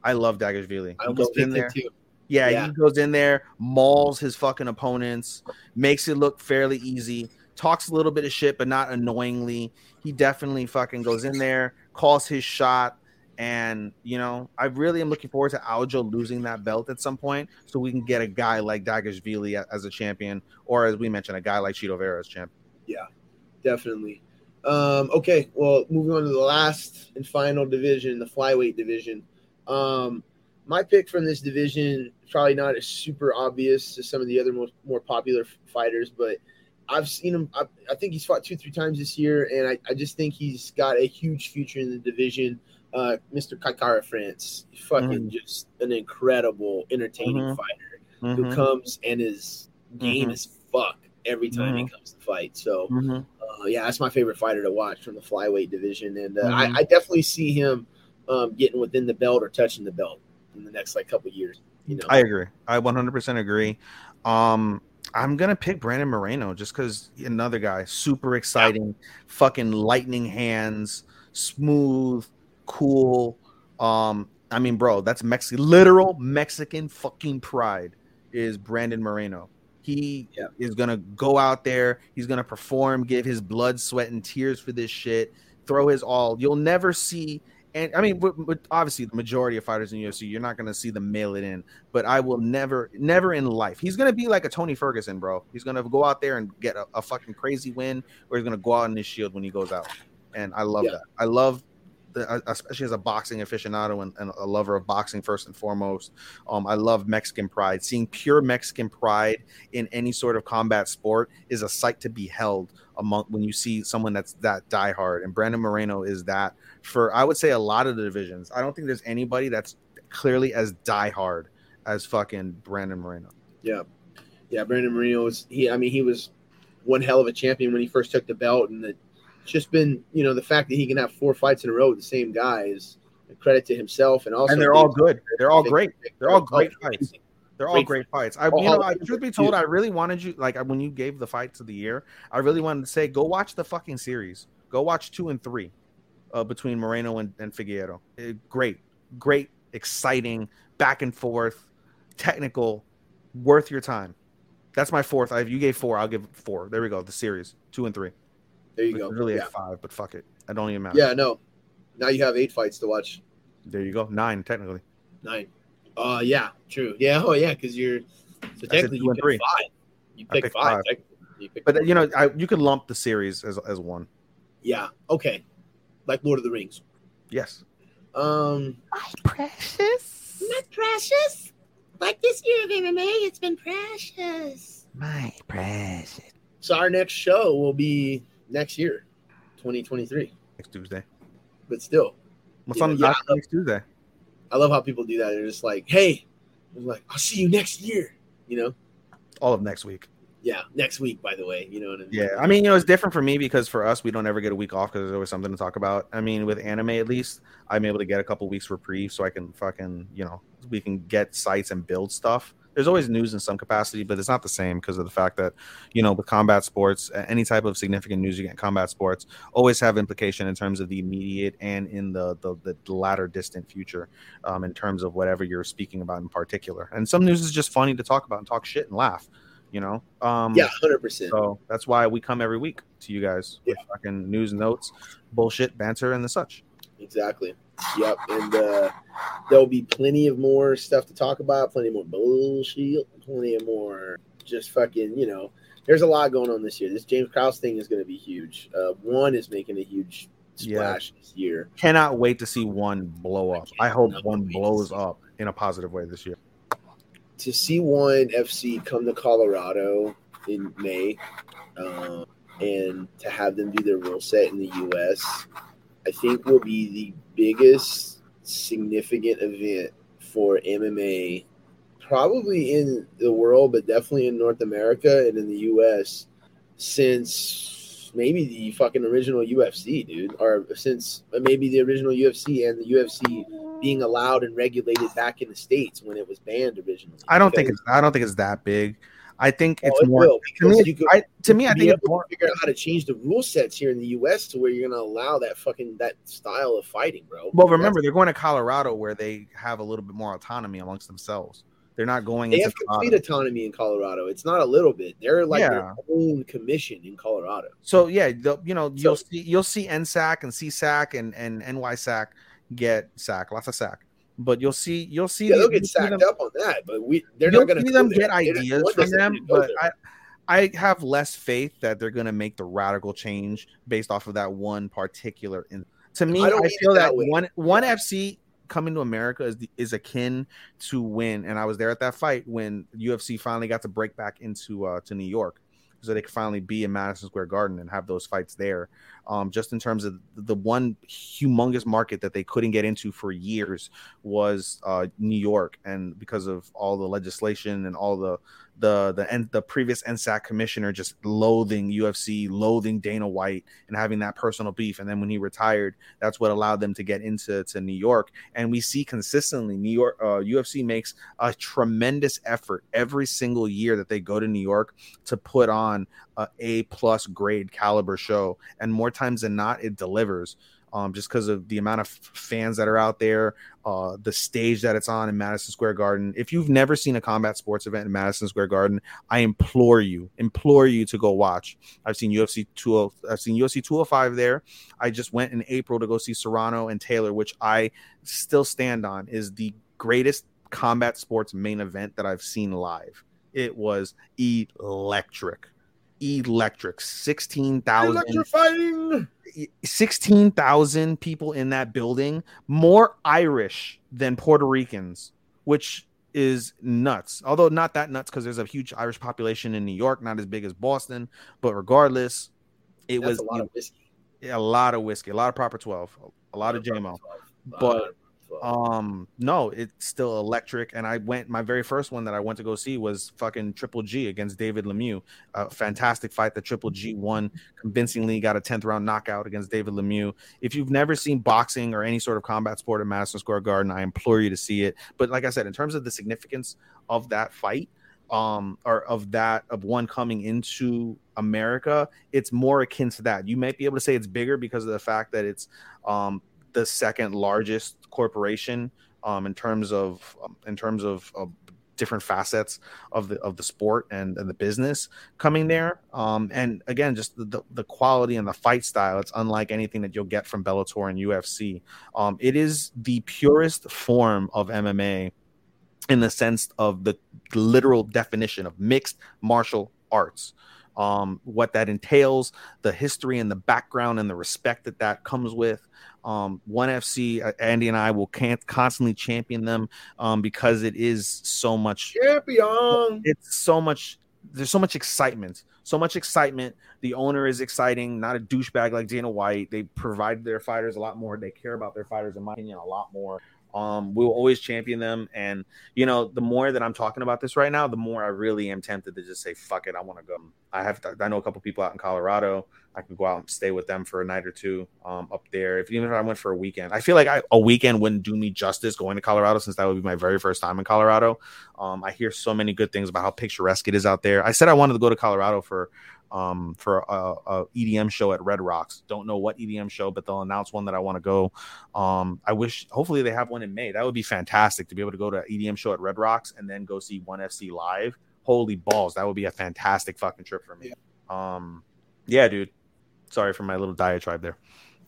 I love Dvalishvili. I almost in there. too. Yeah, Yeah. he goes in there, mauls his fucking opponents, makes it look fairly easy, talks a little bit of shit, but not annoyingly. He definitely fucking goes in there, calls his shot, and you know, I really am looking forward to Aljo losing that belt at some point, so we can get a guy like Dvalishvili as a champion, or as we mentioned, a guy like Chito Vera as champion. Yeah, definitely. Um, okay, well, moving on to the last and final division, the flyweight division. Um, my pick from this division probably not as super obvious to some of the other more, more popular fighters, but I've seen him. I, I think he's fought two, three times this year, and I, I just think he's got a huge future in the division. Uh, Mr. Kai Kara-France, fucking Mhm. just an incredible, entertaining Mhm. fighter who Mhm. comes and is game as fuck every time he comes to fight. So, Mhm. uh, yeah, that's my favorite fighter to watch from the flyweight division, and uh. I, I definitely see him um, getting within the belt or touching the belt in the next like couple years. You know, I agree. I 100% agree. Um, I'm gonna pick Brandon Moreno just because another guy, super exciting, fucking lightning hands, smooth, cool. Um, I mean, bro, that's Mexican, literal Mexican fucking pride is Brandon Moreno. He is gonna go out there. He's gonna perform, give his blood, sweat, and tears for this shit. Throw his all. You'll never see. And I mean, but, obviously, the majority of fighters in UFC, you're not gonna see them mail it in. But I will never, never in life. He's gonna be like a Tony Ferguson, bro. He's gonna go out there and get a, a fucking crazy win, or he's gonna go out in his shield when he goes out. And I love Yeah. that. I love especially as a boxing aficionado and, and a lover of boxing first and foremost. Um, I love Mexican pride. Seeing pure Mexican pride in any sort of combat sport is a sight to be held among when you see someone that's that diehard. And Brandon Moreno is that for I would say a lot of the divisions. I don't think there's anybody that's clearly as diehard as fucking Brandon Moreno. Yeah, yeah. Brandon Moreno was he. I mean, he was one hell of a champion when he first took the belt, and it's just been you know the fact that he can have four fights in a row with the same guy is a credit to himself and also and they're all good. They're all great. They're all great fights. They're all Great fights. I, you know, I, truth be told. I really wanted you like when you gave the fights of the year. I really wanted to say, go watch the fucking series. Go watch two and three, uh, between Moreno and, and Figueiredo. Eh, great, great, exciting, back and forth, technical, worth your time. That's my fourth. I, you gave four. I'll give four. There we go. The series two and three. There you It's go. Really Yeah. at five, but fuck it. I don't even matter. Yeah, no. Now you have eight fights to watch. There you go. Nine technically. Nine. Uh, yeah, true. Yeah, oh yeah, because you're so technically you pick three. five. You I picked picked five. five. technically. You picked But five. you know, I, you could lump the series as as one. yeah, okay, like Lord of the Rings. Yes. Um, My precious. My precious. Like this year of MMA, it's been precious. My precious. so our next show will be next year, 2023. Next Tuesday. But still, What's on the yeah. next Tuesday? I love how people do that. They're just like, "Hey," I'm like, "I'll see you next year." You know? All of next week. Yeah, next week. By the way, you know what I mean? Yeah, I mean, you know, it's different for me because for us, we don't ever get a week off because there's always something to talk about. I mean, with anime, at least, I'm able to get a couple weeks reprieve so I can fucking, you know, we can get sites and build stuff. There's always news in some capacity, but it's not the same because of the fact that, you know, with combat sports, any type of significant news you get in combat sports always have implication in terms of the immediate and in the the, the latter distant future, um, in terms of whatever you're speaking about in particular. And some news is just funny to talk about and talk shit and laugh, you know. Um, Yeah, hundred percent. so that's why we come every week to you guys with fucking news notes, bullshit, banter, and the such. Exactly. Yep. And uh, there'll be plenty of more stuff to talk about, plenty more bullshit, plenty of more just fucking, you know, there's a lot going on this year. This James Krause thing is going to be huge. Uh, one is making a huge splash this year. Cannot wait to see one blow up. I hope one blows up in a positive way this year. To see one FC come to Colorado in May uh, and to have them do their rule set in the U.S., I think will be the biggest significant event for MMA, probably in the world, but definitely in North America and in the U.S. since maybe the fucking original UFC, dude, or since maybe the original UFC and the UFC being allowed and regulated back in the states when it was banned originally. I don't think it's I don't think it's that big. I think oh, it's Oh, it more to me. you could- I, to me, I think it's more. to figure out how to change the rule sets here in the U.S. to where you're going to allow that fucking that style of fighting, bro. Well, That's- remember they're going to Colorado where they have a little bit more autonomy amongst themselves. They're not going they into have complete Colorado. autonomy in Colorado. It's not a little bit. They're like Yeah. their own commission in Colorado. So yeah, you know you'll see you'll see NSAC and CSAC and and NYSAC get sack lots of sack, but you'll see you'll see Yeah, they'll get sacked them- up on that, but we they're not going to see them get ideas from them, but. I, I have less faith that they're going to make the radical change based off of that one particular. In to me, I I, don't mean it feel that that one one FC coming to America is the, is akin to when, and I was there at that fight when UFC finally got to break back into uh, to New York. So they could finally be in Madison Square Garden and have those fights there. Um, just in terms of the one humongous market that they couldn't get into for years was uh, New York, and because of all the legislation and all the the the and the previous NSAC commissioner just loathing UFC, loathing Dana White, and having that personal beef. And then when he retired, that's what allowed them to get into to New York. And we see consistently New York uh, UFC makes a tremendous effort every single year that they go to New York to put on a A plus grade caliber show, and more times than not, it delivers. Um, just because of the amount of fans that are out there, uh, the stage that it's on in Madison Square Garden. If you've never seen a combat sports event in Madison Square Garden, I implore you, implore you to go watch. I've seen UFC 20, I've seen UFC 205 there. I just went in April to go see Serrano and Taylor, which I still stand on is the greatest combat sports main event that I've seen live. It was electric. Electric. 16,000 Electrifying. 16,000 people in that building, more Irish than Puerto Ricans, which is nuts. Although not that nuts because there's a huge Irish population in New York, not as big as Boston, but regardless, it That's was a lot of whiskey. a lot of whiskey, a lot of proper 12, a lot of JMO. But um no, it's still electric. And I went my very first one that I went to go see was fucking Triple G against David Lemieux. A fantastic fight that Triple G won convincingly, got a 10th round knockout against David Lemieux. If you've never seen boxing or any sort of combat sport at Madison Square Garden, I implore you to see it. But like I said, in terms of the significance of that fight, um or of that of one coming into America, it's more akin to that. You might be able to say it's bigger because of the fact that it's um the second largest corporation um in terms of um, in terms of, different facets of the of the sport and, and the business coming there. Um and again just the, the the quality and the fight style it's unlike anything that you'll get from Bellator and UFC um it is the purest form of MMA in the sense of the literal definition of mixed martial arts um, what that entails, the history and the background and the respect that that comes with. Um, One FC, uh, Andy and I will can't constantly champion them um, because it is so much. Champion. It's so much. There's so much excitement. So much excitement. The owner is exciting, not a douchebag like Dana White. They provide their fighters a lot more. They care about their fighters, in my opinion, a lot more. Um, we will always champion them. And you know, the more that I'm talking about this right now, the more I really am tempted to just say, fuck it, I want to go. I have I know a couple people out in Colorado. I could go out and stay with them for a night or two um, up there. If even if I went for a weekend, I feel like I, a weekend wouldn't do me justice going to Colorado since that would be my very first time in Colorado. Um, I hear so many good things about how picturesque it is out there. I said I wanted to go to Colorado for um, for a, a, EDM show at Red Rocks. Don't know what EDM show, but they'll announce one that I want to go. Um, I wish, hopefully, they have one in May. That would be fantastic to be able to go to an EDM show at Red Rocks and then go see One FC live. Holy balls, that would be a fantastic fucking trip for me. Yeah. Um, yeah, dude. Sorry for my little diatribe there.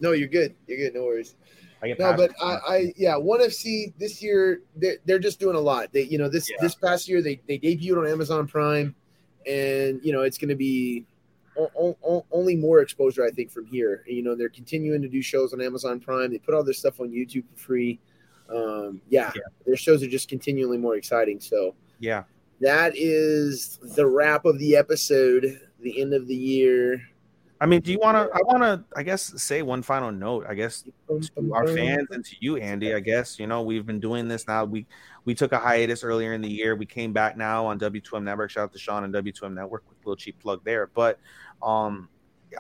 No, you're good. You're good. No worries. no, but I, I, yeah, One FC this year they're, they're just doing a lot. They, you know, this yeah. this past year they they debuted on Amazon Prime, and you know it's going to be o- o- only more exposure, I think, from here. You know, they're continuing to do shows on Amazon Prime. They put all their stuff on YouTube for free. Um, yeah, yeah, their shows are just continually more exciting. So, yeah, that is the wrap of the episode. The end of the year. I mean, do you want to? I want to, I guess, say one final note. I guess to our fans and to you, Andy. I guess you know we've been doing this now. We we took a hiatus earlier in the year. We came back now on W2M Network. Shout out to Sean and W2M Network. Little cheap plug there. But um,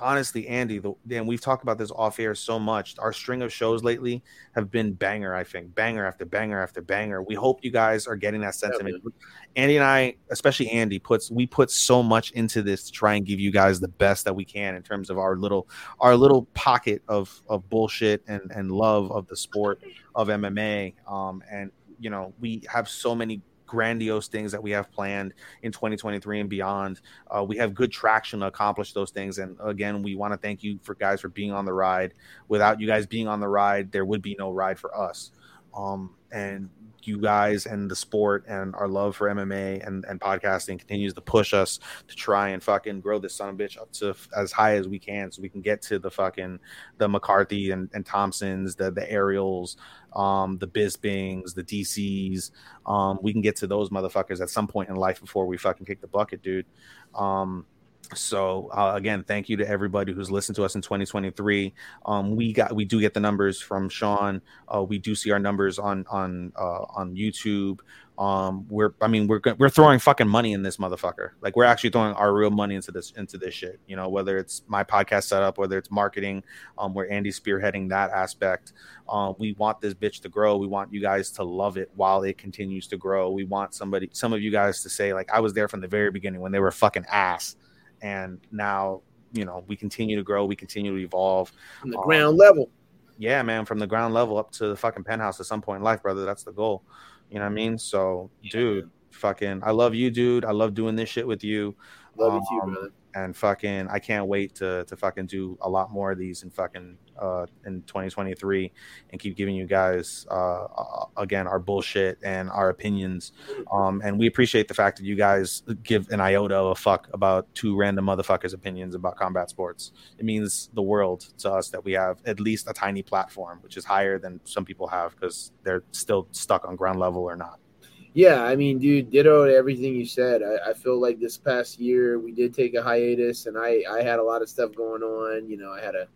honestly, Andy, the, and we've talked about this off air so much. Our string of shows lately have been banger, I think, banger after banger after banger. We hope you guys are getting that sentiment. Yeah, Andy and I, especially Andy, puts we put so much into this to try and give you guys the best that we can in terms of our little our little pocket of of bullshit and and love of the sport of MMA. Um, and you know, we have so many grandiose things that we have planned in 2023 and beyond. Uh, we have good traction to accomplish those things. And again, we want to thank you for guys for being on the ride. Without you guys being on the ride, there would be no ride for us. Um, and you guys and the sport and our love for MMA and, and podcasting continues to push us to try and fucking grow this son of a bitch up to f- as high as we can so we can get to the fucking the McCarthy and, and Thompsons, the the Ariels, um, the Bispings, the DCs. Um, we can get to those motherfuckers at some point in life before we fucking kick the bucket, dude. Um, so uh, again thank you to everybody who's listened to us in 2023 um, we got we do get the numbers from sean. Uh, we do see our numbers on on uh, on youtube. Um, we're i mean we're we're throwing fucking money in this motherfucker. Like we're actually throwing our real money into this into this shit you know whether it's my podcast setup whether it's marketing um, where andy's spearheading that aspect. Uh, we want this bitch to grow. We want you guys to love it while it continues to grow. We want somebody some of you guys to say like i was there from the very beginning when they were fucking ass and now you know we continue to grow we continue to evolve. From the um, ground level. Yeah man from the ground level up to the fucking penthouse at some point in life brother. That's the goal. You know what i mean? So yeah. dude fucking i love you dude. I love doing this shit with you. Love um, you too, brother. And fucking I can't wait to to fucking do a lot more of these in fucking uh in 2023 and keep giving you guys uh uh, again our bullshit and our opinions. Um and we appreciate the fact that you guys give an iota of a fuck about two random motherfuckers opinions about combat sports. It means the world to us that we have at least a tiny platform which is higher than some people have because they're still stuck on ground level or not Yeah, I mean, dude, ditto to everything you said. I, I feel like this past year we did take a hiatus, and I I had a lot of stuff going on. You know, I had a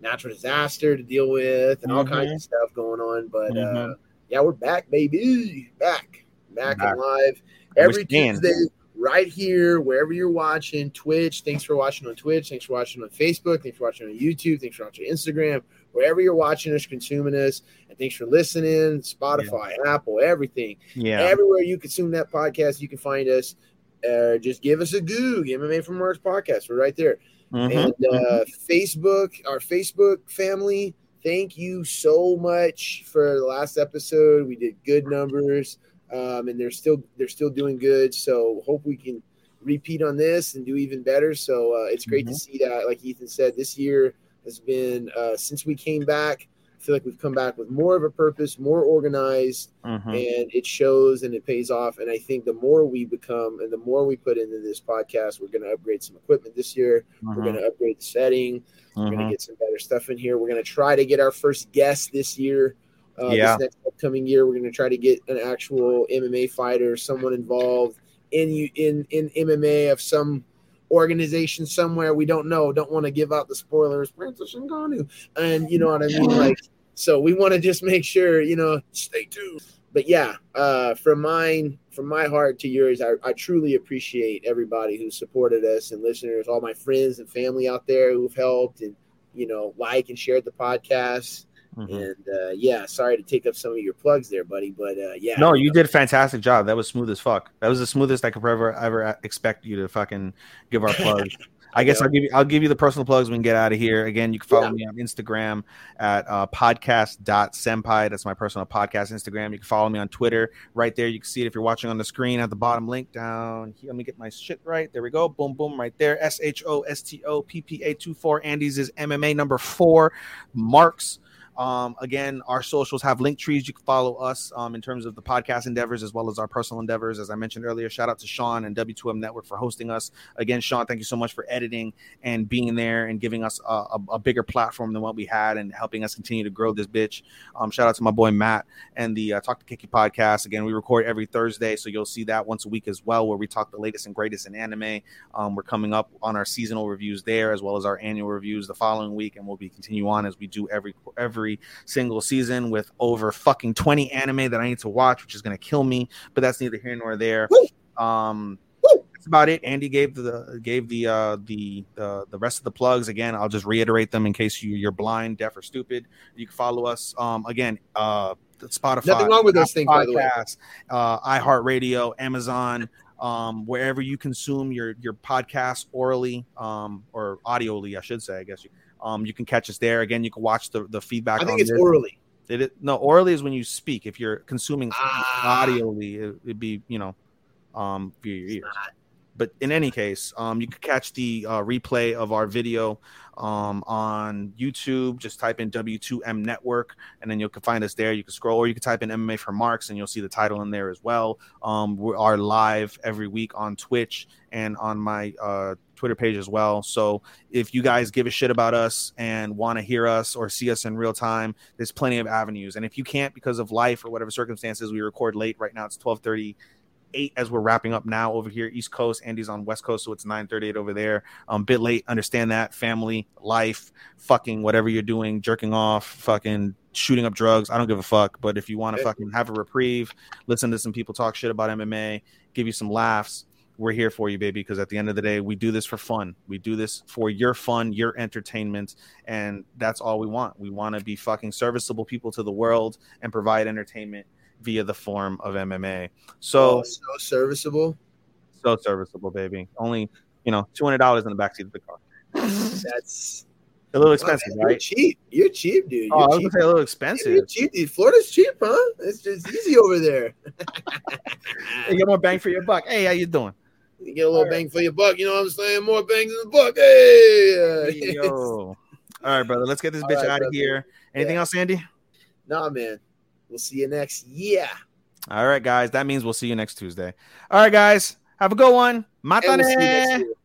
natural disaster to deal with, and all kinds Mhm. of stuff going on. But uh, Mhm. yeah, we're back, baby, back, back, Back. and live every. Tuesday, right here, wherever you're watching. Twitch. Thanks for watching on Twitch. Thanks for watching on Facebook. Thanks for watching on YouTube. Thanks for watching on Instagram. Wherever you're watching us, consuming us, and thanks for listening. Spotify, Apple, everything. Yeah. Everywhere you consume that podcast, you can find us. Uh, just give us a goo. MMA for Marks podcast. We're right there. Mhm. And uh, Facebook, our Facebook family. Thank you so much for the last episode. We did good numbers, um, and they're still they're still doing good. So hope we can repeat on this and do even better. So uh, it's great to Mhm. see that. Like Ethan said, this year has been uh, since we came back. I feel like we've come back with more of a purpose, more organized, Mhm. and it shows and it pays off. And I think the more we become and the more we put into this podcast, we're going to upgrade some equipment this year. We're Mhm. going to upgrade the setting. We're going to get some better stuff in here. We're going to try to get our first guest this year. Uh, Yeah. This next upcoming year, we're going to try to get an actual MMA fighter, someone involved in you in in MMA of some organization somewhere. We don't know. Don't want to give out the spoilers. Francis Ngannou, and you know what I mean. Like, so we want to just make sure you know. Stay tuned. But yeah, uh, from mine, from my heart to yours, I, I truly appreciate everybody who supported us and listeners, all my friends and family out there who've helped and you know like and shared the podcast. Mhm. And uh, yeah, sorry to take up some of your plugs there, buddy, but uh, yeah, No, you did a fantastic job. That was smooth as fuck. That was the smoothest I could ever ever expect you to fucking give our plugs. I guess I'll give you I'll give you the personal plugs. when We can get out of here. Again, you can follow me on Instagram at uh, podcast.senpai. That's my personal podcast Instagram. You can follow me on Twitter right there. You can see it if you're watching on the screen at the bottom link down here. Let me get my shit right. There we go. Boom, boom, right there. S H O S T O P P A 24. Andy's is MMA number four. Marks. Um, again, our socials have link trees. You can follow us um, in terms of the podcast endeavors as well as our personal endeavors. As I mentioned earlier, shout out to Sean and W2M Network for hosting us. Again, Sean, thank you so much for editing and being there and giving us a, a, a bigger platform than what we had and helping us continue to grow this bitch. Um, shout out to my boy Matt and the uh, Talk to Kiki podcast. Again, we record every Thursday, so you'll see that once a week as well, where we talk the latest and greatest in anime. Um, we're coming up on our seasonal reviews there as well as our annual reviews the following week, and we'll be continue on as we do every every single season with over fucking 20 anime that I need to watch, which is gonna kill me. But that's neither here nor there. Um that's about it. Andy gave the gave the uh the the the rest of the plugs again. I'll just reiterate them in case you you're blind, deaf, or stupid. You can follow us um again uh Spotify. Nothing wrong with those things, by the way. Podcasts, uh iHeartRadio, Amazon, um wherever you consume your your podcast orally um or audioly, I should say, I guess you um you can catch us there. Again, you can watch the the feedback. I think it's this. orally. It is, no, orally is when you speak. If you're consuming Ah. audioly, it, it'd be you know, um, via your ears. But in any case, um, you can catch the uh, replay of our video um, on YouTube. Just type in W2M Network, and then you can find us there. You can scroll, or you can type in MMA for Marks, and you'll see the title in there as well. Um, we are live every week on Twitch and on my uh, Twitter page as well. So if you guys give a shit about us and want to hear us or see us in real time, there's plenty of avenues. And if you can't because of life or whatever circumstances, we record late. Right now it's 12:30 eight as we're wrapping up now over here east coast. Andy's on west coast so it's 9:38 over there. Um bit late understand that. Family life fucking whatever you're doing jerking off fucking shooting up drugs. I don't give a fuck. But if you want to fucking have a reprieve listen to some people talk shit about mma give you some laughs we're here for you baby because at the end of the day we do this for fun. We do this for your fun your entertainment and that's all we want. We want to be fucking serviceable people to the world and provide entertainment via the form of MMA. So Oh, so serviceable. so serviceable, baby. Only you know two hundred dollars in the backseat of the car. That's A little expensive, You're right? cheap. You're cheap, dude. Oh, You're I was cheap. gonna say a little expensive. You're cheap, dude. Florida's cheap, huh? It's just easy over there. You get more bang for your buck. Hey, how you doing? You get a little bang for your buck. You know what I'm saying? More bangs in the buck. Hey. Yo. All right, brother. Let's get this All bitch right, out of here. Anything Yeah. else, Andy? Nah, man. We'll see you next year. All right, guys. That means we'll see you next Tuesday. All right, guys. Have a good one. And we'll see you next Matane.